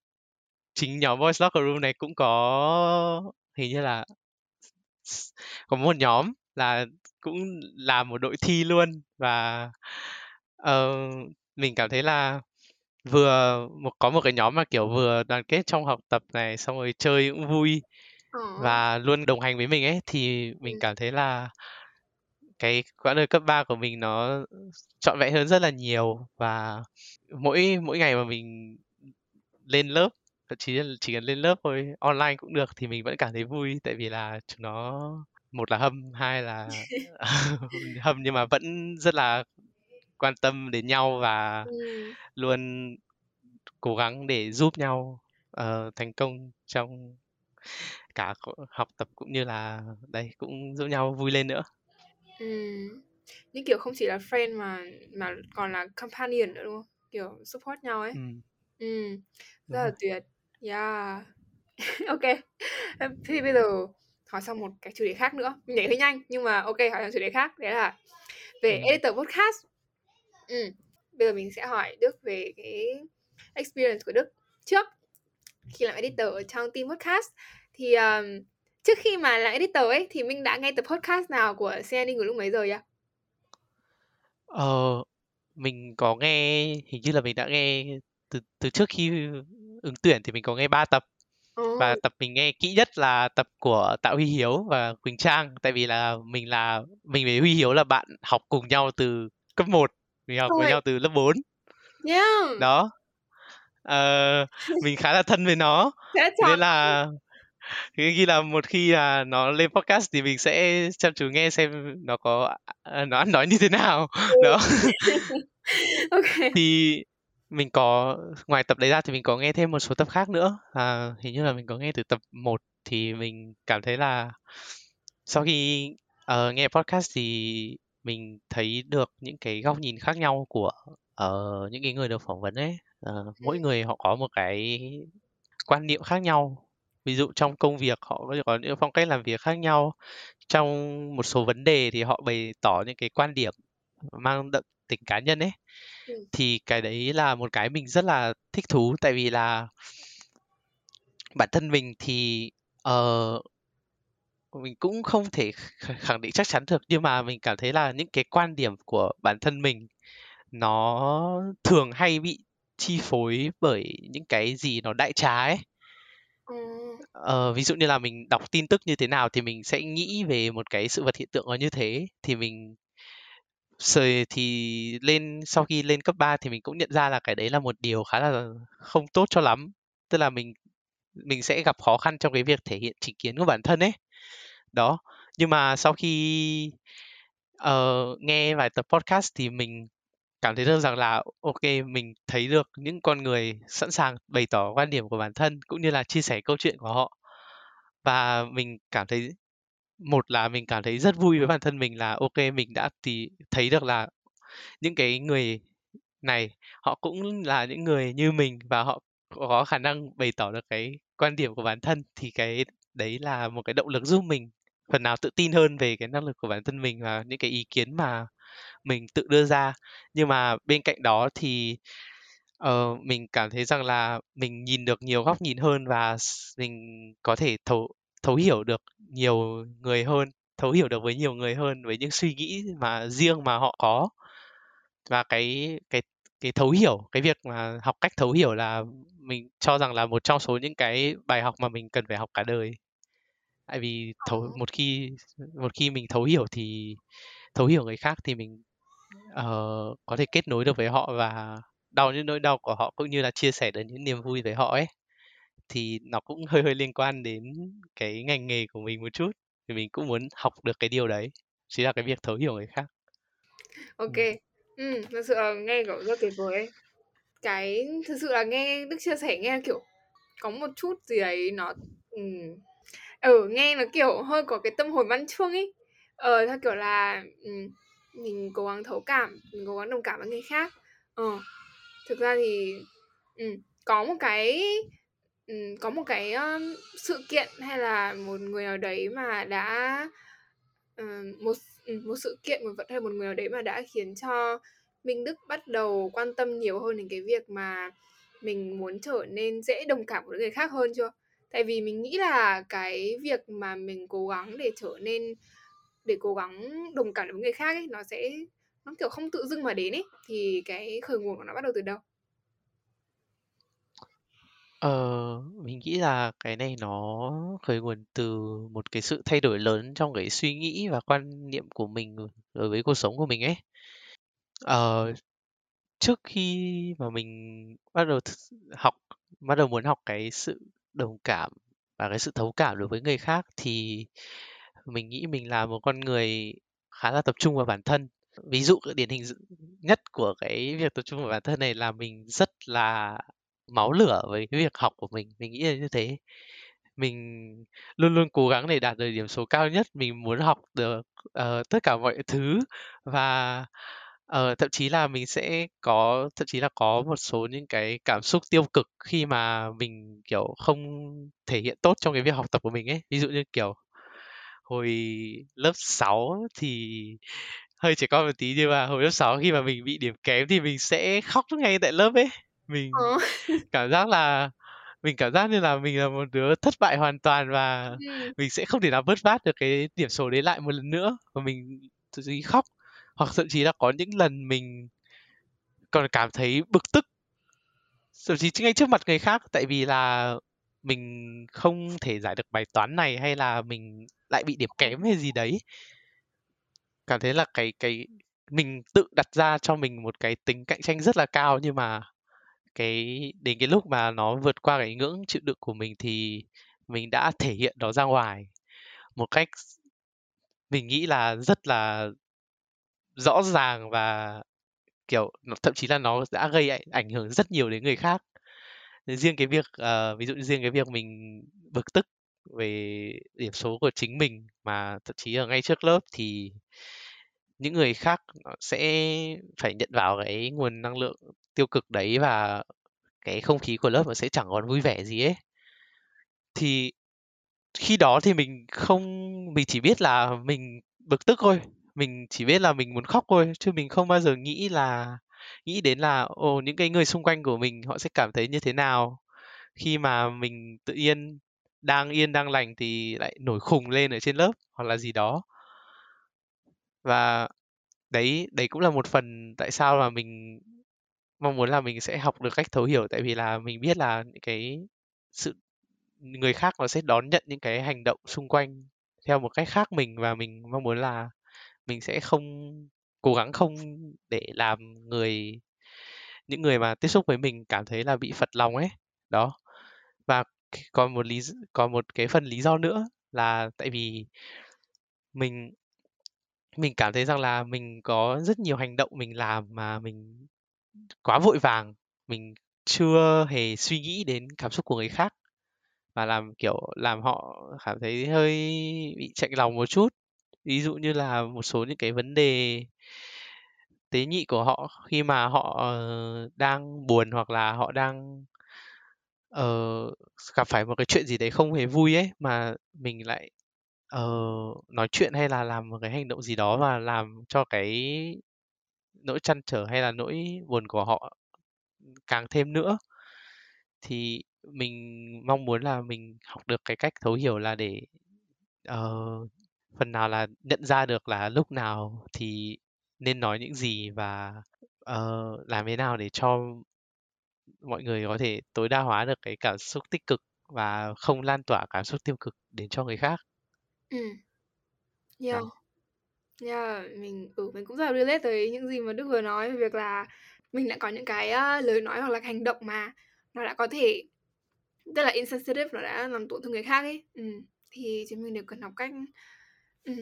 [SPEAKER 1] chính nhóm Voice Locker Room này cũng có hình như là có một nhóm là cũng là một đội thi luôn. Và uh, mình cảm thấy là vừa một có một cái nhóm mà kiểu vừa đoàn kết trong học tập này xong rồi chơi cũng vui
[SPEAKER 2] Ờ.
[SPEAKER 1] và luôn đồng hành với mình ấy thì mình
[SPEAKER 2] Ừ.
[SPEAKER 1] cảm thấy là cái quãng đời cấp 3 của mình nó trọn vẹn hơn rất là nhiều và mỗi mỗi ngày mà mình lên lớp thậm chí là chỉ cần lên lớp thôi online cũng được thì mình vẫn cảm thấy vui tại vì là chúng nó một là hâm hai là *laughs* *laughs* hâm nhưng mà vẫn rất là quan tâm đến nhau và
[SPEAKER 2] Ừ.
[SPEAKER 1] luôn cố gắng để giúp nhau uh, thành công trong cả học tập cũng như là đây cũng giúp nhau vui lên nữa
[SPEAKER 2] Ừ. Những kiểu không chỉ là friend mà mà còn là companion nữa đúng không? Kiểu support nhau ấy.
[SPEAKER 1] ừ.
[SPEAKER 2] Ừ. Rất là tuyệt. Yeah. *laughs* ok. Thì bây giờ hỏi xong một cái chủ đề khác nữa. Mình nhảy hơi nhanh nhưng mà ok hỏi sang chủ đề khác. Đấy là về
[SPEAKER 1] Ừ.
[SPEAKER 2] editor podcast. Ừ. Bây giờ mình sẽ hỏi Đức về cái experience của Đức. Trước khi làm editor ở trong team podcast thì um, trước khi mà làm editor ấy thì mình đã nghe tập podcast nào của CNN của lúc mấy giờ chưa?
[SPEAKER 1] Ờ, mình có nghe hình như là mình đã nghe từ từ trước khi ứng tuyển thì mình có nghe 3 tập. Và tập mình nghe kỹ nhất là tập của Tạ Huy Hiếu và Quỳnh Trang. Tại vì là mình là mình với Huy Hiếu là bạn học cùng nhau từ cấp 1 mình học
[SPEAKER 2] Ôi.
[SPEAKER 1] với nhau từ lớp 4
[SPEAKER 2] Yeah.
[SPEAKER 1] đó ờ, *laughs* mình khá là thân với nó nên là khi là một khi là nó lên podcast thì mình sẽ chăm chú nghe xem nó có à, nó ăn nói như thế nào
[SPEAKER 2] Ừ.
[SPEAKER 1] đó *laughs*
[SPEAKER 2] Ok.
[SPEAKER 1] thì mình có ngoài tập đấy ra thì mình có nghe thêm một số tập khác nữa à, hình như là mình có nghe từ tập 1 thì mình cảm thấy là sau khi ờ, nghe podcast thì mình thấy được những cái góc nhìn khác nhau của ờ, những cái người được phỏng vấn ấy. Ờ, mỗi người họ có một cái quan niệm khác nhau. Ví dụ trong công việc họ có những phong cách làm việc khác nhau trong một số vấn đề thì họ bày tỏ những cái quan điểm mang đậm tính cá nhân ấy.
[SPEAKER 2] Ừ.
[SPEAKER 1] thì cái đấy là một cái mình rất là thích thú tại vì là bản thân mình thì ờ, mình cũng không thể kh- khẳng định chắc chắn được nhưng mà mình cảm thấy là những cái quan điểm của bản thân mình nó thường hay bị chi phối bởi những cái gì nó đại trà ấy
[SPEAKER 2] Ờ.
[SPEAKER 1] Ờ, ví dụ như là mình đọc tin tức như thế nào thì mình sẽ nghĩ về một cái sự vật hiện tượng nó như thế thì mình Sời thì lên sau khi lên cấp 3 thì mình cũng nhận ra là cái đấy là một điều khá là không tốt cho lắm. Tức là mình mình sẽ gặp khó khăn trong cái việc thể hiện chính kiến của bản thân ấy. Đó. Nhưng mà sau khi uh, nghe vài tập podcast thì mình cảm thấy được rằng là ok mình thấy được những con người sẵn sàng bày tỏ quan điểm của bản thân cũng như là chia sẻ câu chuyện của họ và mình cảm thấy một là mình cảm thấy rất vui với bản thân mình là ok mình đã thì thấy được là những cái người này họ cũng là những người như mình và họ có khả năng bày tỏ được cái quan điểm của bản thân thì cái đấy là một cái động lực giúp mình phần nào tự tin hơn về cái năng lực của bản thân mình và những cái ý kiến mà mình tự đưa ra. Nhưng mà bên cạnh đó thì ờ, mình cảm thấy rằng là mình nhìn được nhiều góc nhìn hơn và s- mình có thể thấu thấu hiểu được nhiều người hơn thấu hiểu được với nhiều người hơn với những suy nghĩ mà riêng mà họ có. Và cái cái cái thấu hiểu cái việc mà học cách thấu hiểu là mình cho rằng là một trong số những cái bài học mà mình cần phải học cả đời tại vì thấu
[SPEAKER 2] Ờ.
[SPEAKER 1] một khi một khi mình thấu hiểu thì thấu hiểu người khác thì mình ờ, có thể kết nối được với họ và đau những nỗi đau của họ cũng như là chia sẻ được những niềm vui với họ ấy thì nó cũng hơi hơi liên quan đến cái ngành nghề của mình một chút thì mình cũng muốn học được cái điều đấy chính là cái việc thấu hiểu người khác
[SPEAKER 2] Ok. Ừ, thực sự là nghe kiểu rất tuyệt vời ấy. Cái thực sự là nghe Đức chia sẻ nghe kiểu có một chút gì đấy nó ừm, ừ, nghe nó kiểu hơi có cái tâm hồn văn chương ấy. Ờ theo kiểu là ừm, mình cố gắng thấu cảm, mình cố gắng đồng cảm với người khác. Ờ thực ra thì ừm, có một cái ừm, có một cái um, sự kiện hay là một người nào đấy mà đã ừm, một ừm, một sự kiện một vật hay một người nào đấy mà đã khiến cho Minh Đức bắt đầu quan tâm nhiều hơn đến cái việc mà mình muốn trở nên dễ đồng cảm với người khác hơn chưa? Tại vì mình nghĩ là cái việc mà mình cố gắng để trở nên để cố gắng đồng cảm với người khác ấy nó sẽ nó kiểu không tự dưng mà đến ấy thì cái khởi nguồn của nó bắt đầu từ đâu?
[SPEAKER 1] Ờ, mình nghĩ là cái này nó khởi nguồn từ một cái sự thay đổi lớn trong cái suy nghĩ và quan niệm của mình đối với cuộc sống của mình ấy. Ờ, trước khi mà mình bắt đầu th- học, bắt đầu muốn học cái sự đồng cảm và cái sự thấu cảm đối với người khác thì mình nghĩ mình là một con người khá là tập trung vào bản thân. Ví dụ điển hình nhất của cái việc tập trung vào bản thân này là mình rất là máu lửa với cái việc học của mình. Mình nghĩ là như thế. Mình luôn luôn cố gắng để đạt được điểm số cao nhất. Mình muốn học được uh, tất cả mọi thứ và ờ, thậm chí là mình sẽ có thậm chí là có một số những cái cảm xúc tiêu cực khi mà mình kiểu không thể hiện tốt trong cái việc học tập của mình ấy. Ví dụ như kiểu hồi lớp 6 thì *laughs* hơi trẻ con một tí nhưng mà hồi lớp 6 khi mà mình bị điểm kém thì mình sẽ khóc ngay tại lớp ấy. Mình
[SPEAKER 2] Ờ. *laughs*
[SPEAKER 1] cảm giác là mình cảm giác như là mình là một đứa thất bại hoàn toàn và
[SPEAKER 2] Ừm.
[SPEAKER 1] mình sẽ không thể nào vớt vát được cái điểm số đấy lại một lần nữa và mình thậm chí khóc hoặc thậm chí là có những lần mình còn cảm thấy bực tức. Thậm chí ngay trước mặt người khác, tại vì là mình không thể giải được bài toán này hay là mình lại bị điểm kém hay gì đấy. Cảm thấy là cái cái mình tự đặt ra cho mình một cái tính cạnh tranh rất là cao, nhưng mà cái, đến cái lúc mà nó vượt qua cái ngưỡng chịu đựng của mình thì mình đã thể hiện nó ra ngoài. Một cách mình nghĩ là rất là rõ ràng và kiểu thậm chí là nó đã gây ảnh hưởng rất nhiều đến người khác. Riêng cái việc uh, ví dụ riêng cái việc mình bực tức về điểm số của chính mình mà thậm chí ở ngay trước lớp thì những người khác sẽ phải nhận vào cái nguồn năng lượng tiêu cực đấy và cái không khí của lớp nó sẽ chẳng còn vui vẻ gì ấy. Thì khi đó thì mình không mình chỉ biết là mình bực tức thôi mình chỉ biết là mình muốn khóc thôi, chứ mình không bao giờ nghĩ là, nghĩ đến là, ồ, những cái người xung quanh của mình họ sẽ cảm thấy như thế nào. Khi mà mình tự nhiên đang yên, đang lành thì lại nổi khùng lên ở trên lớp hoặc là gì đó. Và đấy đấy cũng là một phần tại sao mà mình mong muốn là mình sẽ học được cách thấu hiểu. Tại vì là mình biết là những cái sự, người khác nó sẽ đón nhận những cái hành động xung quanh theo một cách khác mình. Và mình mong muốn là mình sẽ không cố gắng không để làm người, những người mà tiếp xúc với mình cảm thấy là bị phật lòng ấy, đó. Và còn một lý còn một cái phần lý do nữa là tại vì mình mình cảm thấy rằng là mình có rất nhiều hành động mình làm mà mình quá vội vàng, mình chưa hề suy nghĩ đến cảm xúc của người khác. Và làm, kiểu, làm họ cảm thấy hơi bị chạnh lòng một chút ví dụ như là một số những cái vấn đề tế nhị của họ khi mà họ ờ, đang buồn hoặc là họ đang uh, gặp phải một cái chuyện gì đấy không hề vui ấy mà mình lại uh, nói chuyện hay là làm một cái hành động gì đó và làm cho cái nỗi chăn trở hay là nỗi buồn của họ càng thêm nữa thì mình mong muốn là mình học được cái cách thấu hiểu là để uh, phần nào là nhận ra được là lúc nào thì nên nói những gì và uh, làm thế nào để cho mọi người có thể tối đa hóa được cái cảm xúc tích cực và không lan tỏa cảm xúc tiêu cực đến cho người khác.
[SPEAKER 2] Ừ. Yeah. Yeah, mình ừ, mình cũng rất là relate tới những gì mà Đức vừa nói về việc là mình đã có những cái uh, lời nói hoặc là hành động mà nó đã có thể rất là insensitive nó đã làm tổn thương người khác ấy ừ. thì chúng mình đều cần học cách ừ,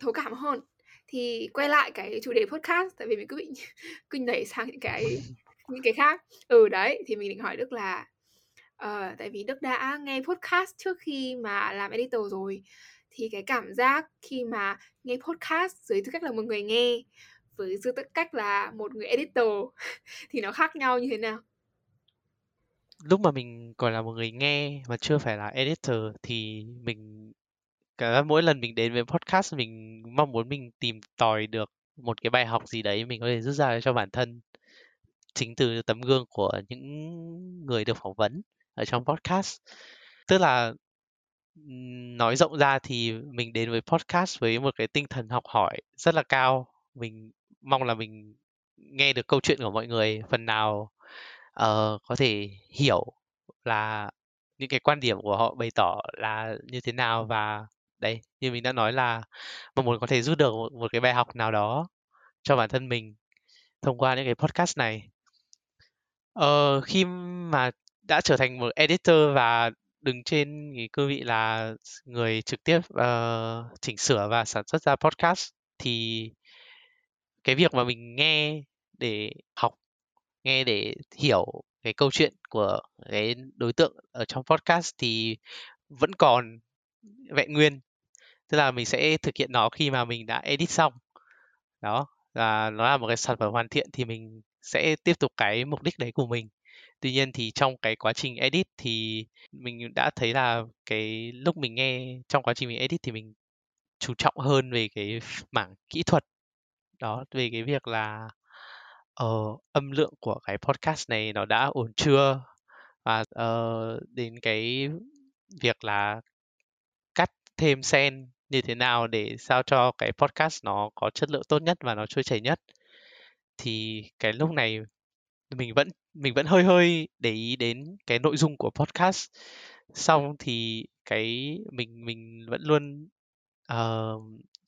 [SPEAKER 2] thấu cảm hơn. Thì quay lại cái chủ đề podcast tại vì mình cứ bị *laughs* cứ nhảy sang những cái *laughs* những cái khác. Ừ đấy thì mình định hỏi đức là uh, tại vì đức đã nghe podcast trước khi mà làm editor rồi. Thì cái cảm giác khi mà nghe podcast dưới tư cách là một người nghe với dưới tư cách là một người editor *laughs* thì nó khác nhau như thế nào?
[SPEAKER 1] Lúc mà mình còn là một người nghe mà chưa phải là editor thì mình cả mỗi lần mình đến với podcast mình mong muốn mình tìm tòi được một cái bài học gì đấy mình có thể rút ra cho bản thân chính từ tấm gương của những người được phỏng vấn ở trong podcast. Tức là nói rộng ra thì mình đến với podcast với một cái tinh thần học hỏi rất là cao. Mình mong là mình nghe được câu chuyện của mọi người phần nào uh, có thể hiểu là những cái quan điểm của họ bày tỏ là như thế nào và đấy như mình đã nói là mong muốn có thể rút được một, một cái bài học nào đó cho bản thân mình thông qua những cái podcast này. Ờ, khi mà đã trở thành một editor và đứng trên cái cương vị là người trực tiếp uh, chỉnh sửa và sản xuất ra podcast thì cái việc mà mình nghe để học nghe để hiểu cái câu chuyện của cái đối tượng ở trong podcast thì vẫn còn vẹn nguyên tức là mình sẽ thực hiện nó khi mà mình đã edit xong. Đó là nó là một cái sản phẩm hoàn thiện thì mình sẽ tiếp tục cái mục đích đấy của mình. Tuy nhiên thì trong cái quá trình edit thì mình đã thấy là cái lúc mình nghe trong quá trình mình edit thì mình chú trọng hơn về cái mảng kỹ thuật. Đó về cái việc là uh, âm lượng của cái podcast này nó đã ổn chưa? Và uh, đến cái việc là cắt thêm sen như thế nào để sao cho cái podcast nó có chất lượng tốt nhất và nó trôi chảy nhất? Thì cái lúc này mình vẫn mình vẫn hơi hơi để ý đến cái nội dung của podcast. Xong thì cái mình mình vẫn luôn uh,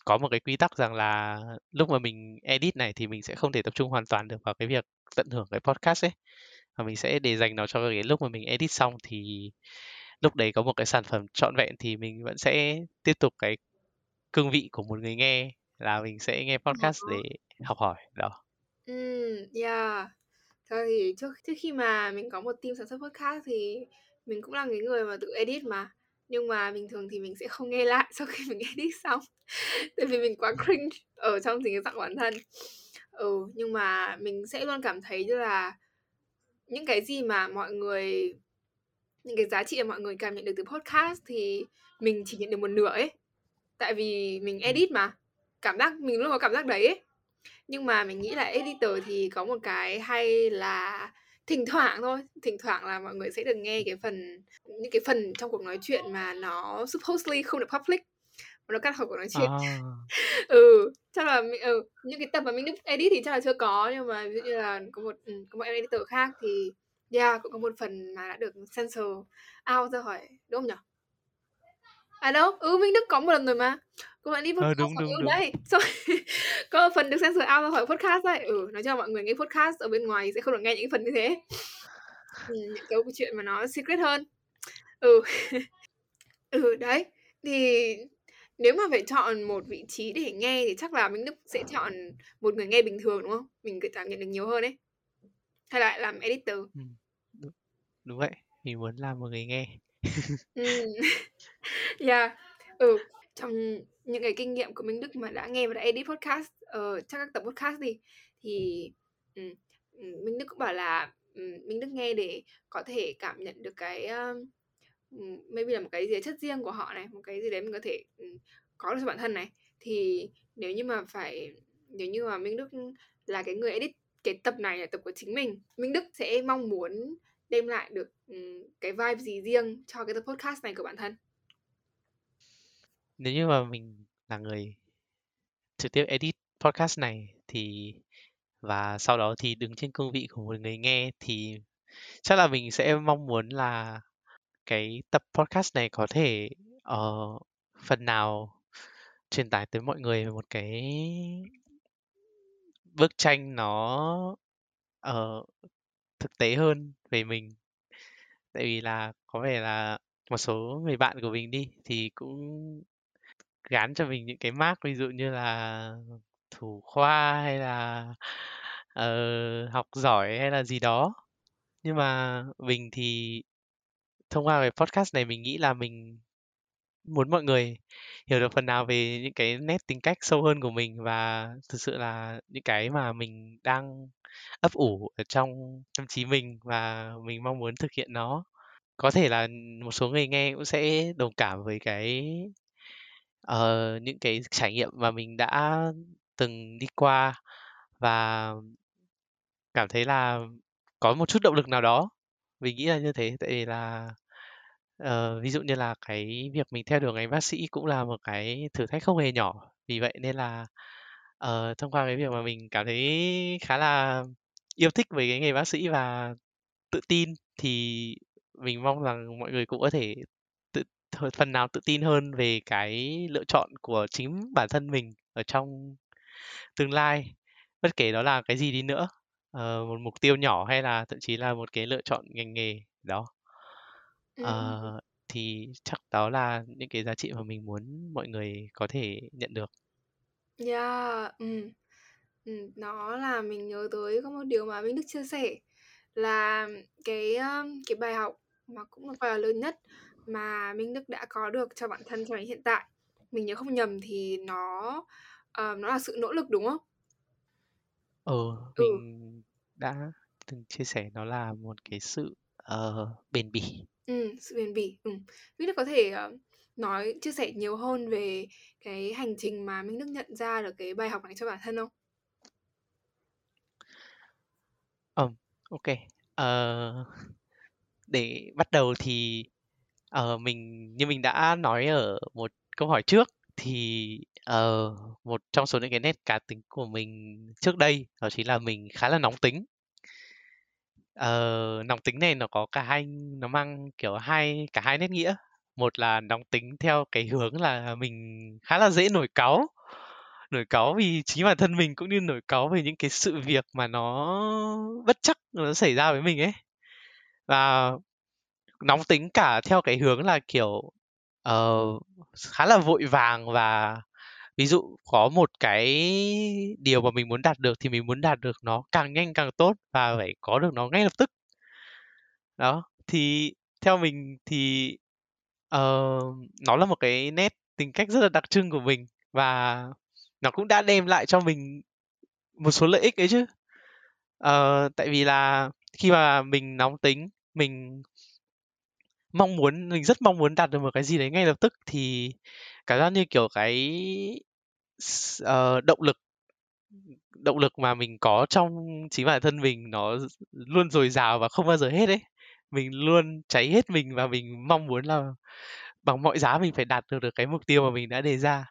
[SPEAKER 1] có một cái quy tắc rằng là lúc mà mình edit này thì mình sẽ không thể tập trung hoàn toàn được vào cái việc tận hưởng cái podcast ấy. Và mình sẽ để dành nó cho cái lúc mà mình edit xong thì lúc đấy có một cái sản phẩm trọn vẹn thì mình vẫn sẽ tiếp tục cái cương vị của một người nghe là mình sẽ nghe podcast để học hỏi đó.
[SPEAKER 2] Ừm, yeah. Thật thì trước trước khi mà mình có một team sản xuất podcast thì mình cũng là cái người mà tự edit mà. Nhưng mà bình thường thì mình sẽ không nghe lại sau khi mình *laughs* edit xong. Tại vì mình quá cringe ở trong chính cái giọng bản thân. Ừ, nhưng mà mình sẽ luôn cảm thấy như là những cái gì mà mọi người những cái giá trị mà mọi người cảm nhận được từ podcast thì mình chỉ nhận được một nửa ấy. Tại vì mình edit mà. Cảm giác mình luôn có cảm giác đấy ấy. Nhưng mà mình nghĩ là editor thì có một cái hay là thỉnh thoảng thôi, thỉnh thoảng là mọi người sẽ được nghe cái phần những cái phần trong cuộc nói chuyện mà nó supposedly không được public mà nó cắt khỏi cuộc nói chuyện.
[SPEAKER 1] À. *laughs*
[SPEAKER 2] ừ, chắc là mình ừ, những cái tập mà mình edit thì chắc là chưa có nhưng mà ví dụ như là có một ừ, có một editor khác thì yeah cũng có một phần mà đã được censor out ra khỏi đúng không nhỉ? À đâu, ừ Minh Đức có một lần rồi mà. Có bạn đi
[SPEAKER 1] Ờ,
[SPEAKER 2] podcast
[SPEAKER 1] đúng,
[SPEAKER 2] rồi,
[SPEAKER 1] đúng,
[SPEAKER 2] ừ,
[SPEAKER 1] đúng.
[SPEAKER 2] đấy. Xong *laughs* có phần được censor out ra khỏi podcast đấy. Ừ, nói cho mọi người nghe podcast ở bên ngoài sẽ không được nghe những cái phần như thế. Ừ, những cái chuyện mà nó secret hơn. Ừ. *laughs* ừ, đấy. Thì nếu mà phải chọn một vị trí để nghe thì chắc là Minh Đức sẽ chọn một người nghe bình thường đúng không? Mình cảm nhận được nhiều hơn ấy. Hay là làm editor.
[SPEAKER 1] Ừ, đúng, đúng vậy. Mình muốn làm một người nghe.
[SPEAKER 2] ừ. *laughs* yeah. Ừ, trong những cái kinh nghiệm của Minh Đức mà đã nghe và đã edit podcast ờ, trong các tập podcast đi thì ừ, Minh Đức cũng bảo là ừ, Minh Đức nghe để có thể cảm nhận được cái um, maybe là một cái gì đấy chất riêng của họ này một cái gì đấy mình có thể um, có được cho bản thân này thì nếu như mà phải nếu như mà Minh Đức là cái người edit cái tập này là tập của chính mình Minh Đức sẽ mong muốn đem lại được um, cái vibe gì riêng cho cái tập podcast này của bản thân
[SPEAKER 1] nếu như mà mình là người trực tiếp edit podcast này thì và sau đó thì đứng trên cương vị của một người nghe thì chắc là mình sẽ mong muốn là cái tập podcast này có thể uh, phần nào truyền tải tới mọi người một cái bức tranh nó uh, thực tế hơn về mình. Tại vì là có vẻ là một số người bạn của mình đi thì cũng gán cho mình những cái mark ví dụ như là thủ khoa hay là uh, học giỏi hay là gì đó. Nhưng mà mình thì thông qua cái podcast này mình nghĩ là mình muốn mọi người hiểu được phần nào về những cái nét tính cách sâu hơn của mình và thực sự là những cái mà mình đang ấp ủ ở trong tâm trí mình và mình mong muốn thực hiện nó. Có thể là một số người nghe cũng sẽ đồng cảm với cái uh, những cái trải nghiệm mà mình đã từng đi qua và cảm thấy là có một chút động lực nào đó mình nghĩ là như thế. Tại vì là uh, ví dụ như là cái việc mình theo đuổi ngành bác sĩ cũng là một cái thử thách không hề nhỏ. Vì vậy nên là uh, thông qua cái việc mà mình cảm thấy khá là yêu thích về cái nghề bác sĩ và tự tin thì mình mong rằng mọi người cũng có thể phần nào tự tin hơn về cái lựa chọn của chính bản thân mình ở trong tương lai. Bất kể đó là cái gì đi nữa uh, một mục tiêu nhỏ hay là thậm chí là một cái lựa chọn ngành nghề đó. Uh, thì chắc đó là những cái giá trị mà mình muốn mọi người có thể nhận được.
[SPEAKER 2] Yeah ừ. Ừ, nó là mình nhớ tới có một điều mà Minh Đức chia sẻ là cái cái bài học mà cũng là bài học lớn nhất mà Minh Đức đã có được cho bản thân cho đến hiện tại mình nhớ không nhầm thì nó uh, nó là sự nỗ lực đúng không?
[SPEAKER 1] Ừ, mình đã từng chia sẻ nó là một cái sự uh, bền bỉ.
[SPEAKER 2] Ừ, sự bền bỉ. Ừ. Minh Đức có thể uh, nói chia sẻ nhiều hơn về cái hành trình mà Minh Đức nhận ra được cái bài học này cho bản thân không?
[SPEAKER 1] Um, ok. Uh, để bắt đầu thì uh, mình như mình đã nói ở một câu hỏi trước thì uh, một trong số những cái nét cá tính của mình trước đây đó chính là mình khá là nóng tính. Uh, nóng tính này nó có cả hai nó mang kiểu hai cả hai nét nghĩa. Một là nóng tính theo cái hướng là mình khá là dễ nổi cáu nổi cáu vì chính bản thân mình cũng như nổi cáu về những cái sự việc mà nó bất chắc nó xảy ra với mình ấy. Và nóng tính cả theo cái hướng là kiểu uh, khá là vội vàng và ví dụ có một cái điều mà mình muốn đạt được thì mình muốn đạt được nó càng nhanh càng tốt và phải có được nó ngay lập tức. Đó thì theo mình thì uh, nó là một cái nét tính cách rất là đặc trưng của mình và nó cũng đã đem lại cho mình một số lợi ích ấy chứ. Uh, tại vì là khi mà mình nóng tính mình mong muốn mình rất mong muốn đạt được một cái gì đấy ngay lập tức thì cảm giác như kiểu cái uh, động lực động lực mà mình có trong chính bản thân mình nó luôn dồi dào và không bao giờ hết ấy. Mình luôn cháy hết mình và mình mong muốn là bằng mọi giá mình phải đạt được được cái mục tiêu mà mình đã đề ra.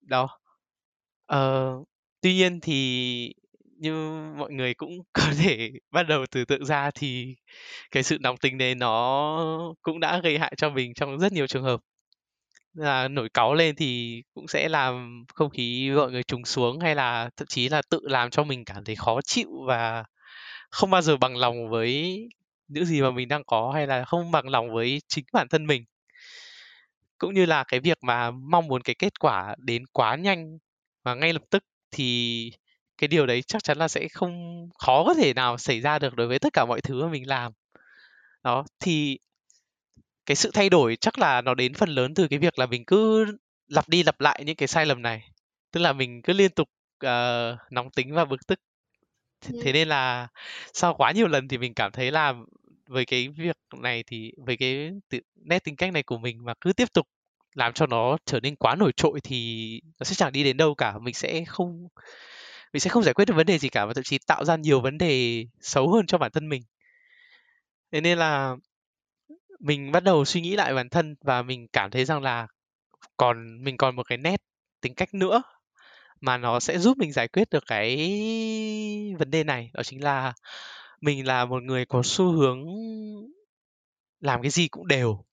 [SPEAKER 1] Đó. Ờ, tuy nhiên thì như mọi người cũng *laughs* có thể bắt đầu từ tượng ra thì cái sự nóng tính đấy nó cũng đã gây hại cho mình trong rất nhiều trường hợp. Là nổi cáu lên thì cũng sẽ làm không khí mọi người trùng xuống hay là thậm chí là tự làm cho mình cảm thấy khó chịu và không bao giờ bằng lòng với những gì mà mình đang có hay là không bằng lòng với chính bản thân mình. Cũng như là cái việc mà mong muốn cái kết quả đến quá nhanh và ngay lập tức thì cái điều đấy chắc chắn là sẽ không khó có thể nào xảy ra được đối với tất cả mọi thứ mà mình làm. Đó thì cái sự thay đổi chắc là nó đến phần lớn từ cái việc là mình cứ lặp đi lặp lại những cái sai lầm này tức là mình cứ liên tục uh, nóng tính và bực tức. Thế, nên là sau quá nhiều lần thì mình cảm thấy là với cái việc này thì với cái nét tính cách này của mình mà cứ tiếp tục làm cho nó trở nên quá nổi trội thì nó sẽ chẳng đi đến đâu cả mình sẽ không mình sẽ không giải quyết được vấn đề gì cả và thậm chí tạo ra nhiều vấn đề xấu hơn cho bản thân mình. Thế nên là mình bắt đầu suy nghĩ lại bản thân và mình cảm thấy rằng là còn, mình còn một cái nét tính cách nữa mà nó sẽ giúp mình giải quyết được cái vấn đề này. Đó chính là mình là một người có xu hướng làm cái gì cũng đều.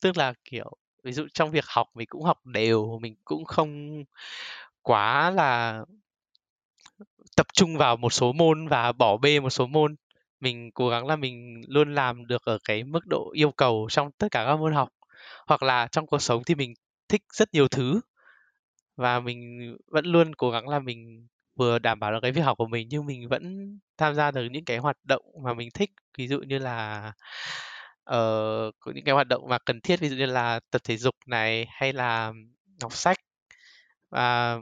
[SPEAKER 1] Tức là, kiểu, ví dụ trong việc học mình cũng học đều, mình cũng không quá là tập trung vào một số môn và bỏ bê một số môn. Mình cố gắng là mình luôn làm được ở cái mức độ yêu cầu trong tất cả các môn học. Hoặc là trong cuộc sống thì mình thích rất nhiều thứ. Và mình vẫn luôn cố gắng là mình vừa đảm bảo được cái việc học của mình nhưng mình vẫn tham gia được những cái hoạt động mà mình thích. Ví dụ như là uh, những cái hoạt động mà cần thiết ví dụ như là tập thể dục này hay là đọc sách. Và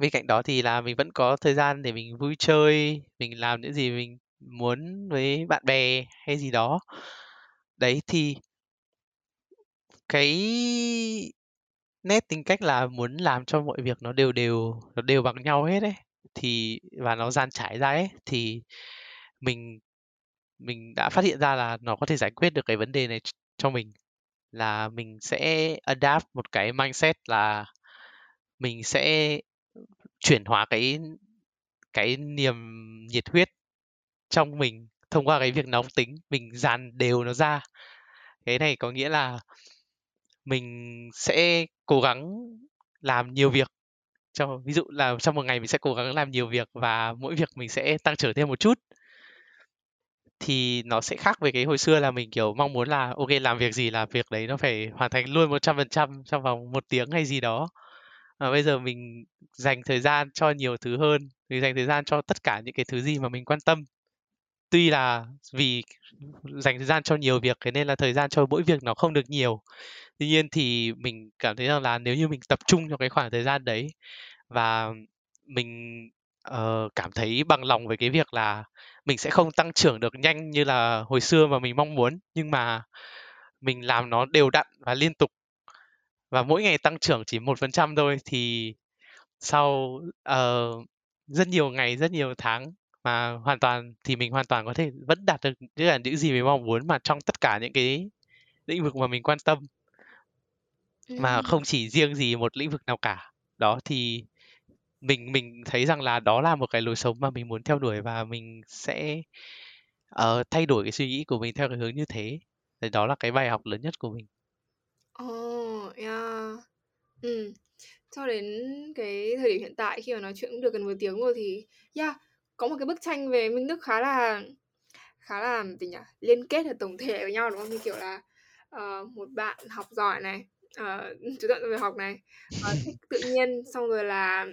[SPEAKER 1] bên cạnh đó thì là mình vẫn có thời gian để mình vui chơi, mình làm những gì mình muốn với bạn bè hay gì đó. Đấy, thì cái nét tính cách là muốn làm cho mọi việc nó đều đều, nó đều bằng nhau hết ấy, thì, và nó dàn trải ra ấy, thì mình mình đã phát hiện ra là nó có thể giải quyết được cái vấn đề này cho mình. Là mình sẽ adapt một cái mindset là mình sẽ chuyển hóa cái cái niềm nhiệt huyết trong mình thông qua cái việc nóng tính, mình dàn đều nó ra. Cái này có nghĩa là mình sẽ cố gắng làm nhiều việc. Cho, ví dụ là trong một ngày mình sẽ cố gắng làm nhiều việc và mỗi việc mình sẽ tăng trưởng thêm một chút, thì nó sẽ khác với cái hồi xưa là mình, kiểu, mong muốn là, ok, làm việc gì là việc đấy nó phải hoàn thành luôn một trăm phần trăm trong vòng một tiếng hay gì đó và bây giờ mình dành thời gian cho nhiều thứ hơn mình dành thời gian cho tất cả những cái thứ gì mà mình quan tâm. Tuy là vì dành thời gian cho nhiều việc thế nên là thời gian cho mỗi việc nó không được nhiều. Tuy nhiên thì mình cảm thấy rằng là nếu như mình tập trung cho cái khoảng thời gian đấy và mình uh, cảm thấy bằng lòng với cái việc là mình sẽ không tăng trưởng được nhanh như là hồi xưa mà mình mong muốn nhưng mà mình làm nó đều đặn và liên tục và mỗi ngày tăng trưởng chỉ một phần trăm thôi thì sau uh, rất nhiều ngày rất nhiều tháng mà hoàn toàn thì mình hoàn toàn có thể vẫn đạt được những là những gì mình mong muốn mà trong tất cả những cái lĩnh vực mà mình quan tâm. Mà không chỉ riêng gì một lĩnh vực nào cả. Đó thì mình mình thấy rằng là đó là một cái lối sống mà mình muốn theo đuổi và mình sẽ uh, thay đổi cái suy nghĩ của mình theo cái hướng như thế. Thì đó là cái bài học lớn nhất của mình.
[SPEAKER 2] Ồ, yeah. À. Ừ. cho đến cái thời điểm hiện tại khi mà nói chuyện cũng được gần một tiếng rồi thì yeah, có một cái bức tranh về Minh Đức khá là khá là gì nhỉ liên kết ở tổng thể với nhau đúng không như kiểu là uh, một bạn học giỏi này ờ, *laughs* uh, chú trọng về học này uh, thích tự nhiên xong rồi là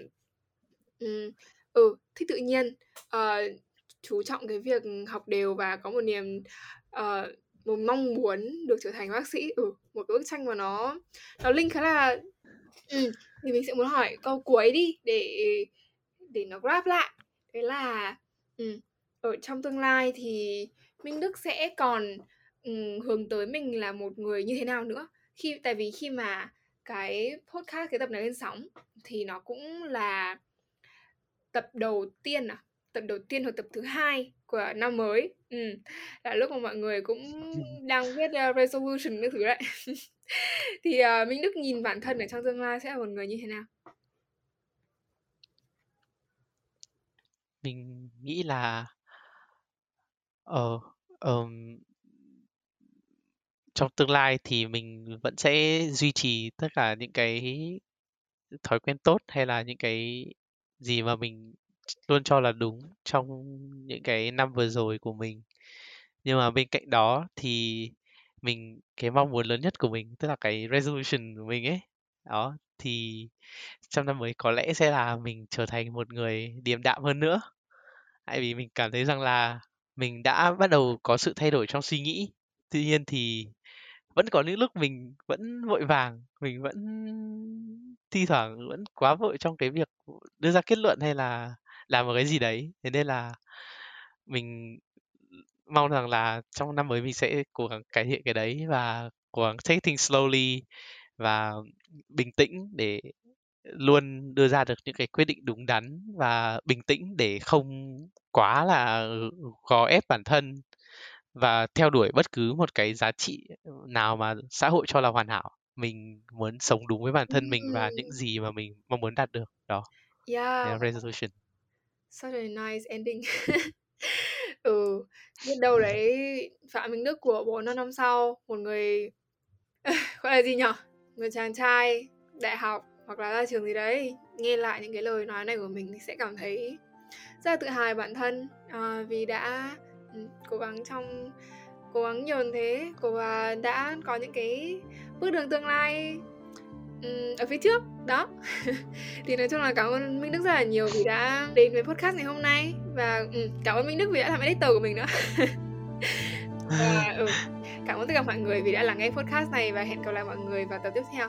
[SPEAKER 2] um, ừ thích tự nhiên uh, chú trọng cái việc học đều và có một niềm uh, một mong muốn được trở thành bác sĩ. Ừ một cái bức tranh mà nó nó linh khá là ừ, thì mình sẽ muốn hỏi câu cuối đi để để nó grab lại. Đấy là ừ, ở trong tương lai thì Minh Đức sẽ còn ừ, hướng tới mình là một người như thế nào nữa? Khi tại vì khi mà cái podcast cái tập này lên sóng thì nó cũng là tập đầu tiên à? Tập đầu tiên hoặc tập thứ hai của năm mới ừ. là lúc mà mọi người cũng *laughs* đang viết uh, resolution cái thứ đấy *laughs* thì uh, Minh Đức nhìn bản thân ở trong tương lai sẽ là một người như thế nào
[SPEAKER 1] mình nghĩ là ờ um, trong tương lai thì mình vẫn sẽ duy trì tất cả những cái thói quen tốt hay là những cái gì mà mình luôn cho là đúng trong những cái năm vừa rồi của mình. Nhưng mà bên cạnh đó thì mình, cái mong muốn lớn nhất của mình, tức là cái resolution của mình ấy, đó, thì trong năm mới có lẽ sẽ là mình trở thành một người điềm đạm hơn nữa. Tại vì mình cảm thấy rằng là mình đã bắt đầu có sự thay đổi trong suy nghĩ. Tuy nhiên thì vẫn có những lúc mình vẫn vội vàng, mình vẫn thi thoảng vẫn quá vội trong cái việc đưa ra kết luận hay là làm một cái gì đấy. Thế nên là mình mong rằng là trong năm mới mình sẽ cố gắng cải thiện cái đấy và cố gắng take things slowly và bình tĩnh để luôn đưa ra được những cái quyết định đúng đắn và bình tĩnh để không quá là gò ép bản thân và theo đuổi bất cứ một cái giá trị nào mà xã hội cho là hoàn hảo. Mình muốn sống đúng với bản thân mình và những gì mà mình mong muốn đạt được. Đó
[SPEAKER 2] yeah.
[SPEAKER 1] resolution
[SPEAKER 2] such a nice ending. *laughs* Ừ biết đâu đấy phạm minh đức của bốn năm sau một người *laughs* gọi là gì nhở người chàng trai đại học hoặc là ra trường gì đấy nghe lại những cái lời nói này của mình thì sẽ cảm thấy rất là tự hào bản thân. Uh, vì đã ừ, cố gắng trong cố gắng nhiều như thế cô đã có những cái bước đường tương lai Ừ, ở phía trước đó. *laughs* Thì nói chung là cảm ơn Minh Đức rất là nhiều vì đã đến với podcast ngày hôm nay. Và um, cảm ơn Minh Đức vì đã làm editor của mình nữa. *laughs* Và, ừ, cảm ơn tất cả mọi người vì đã lắng nghe podcast này và hẹn gặp lại mọi người vào tập tiếp theo.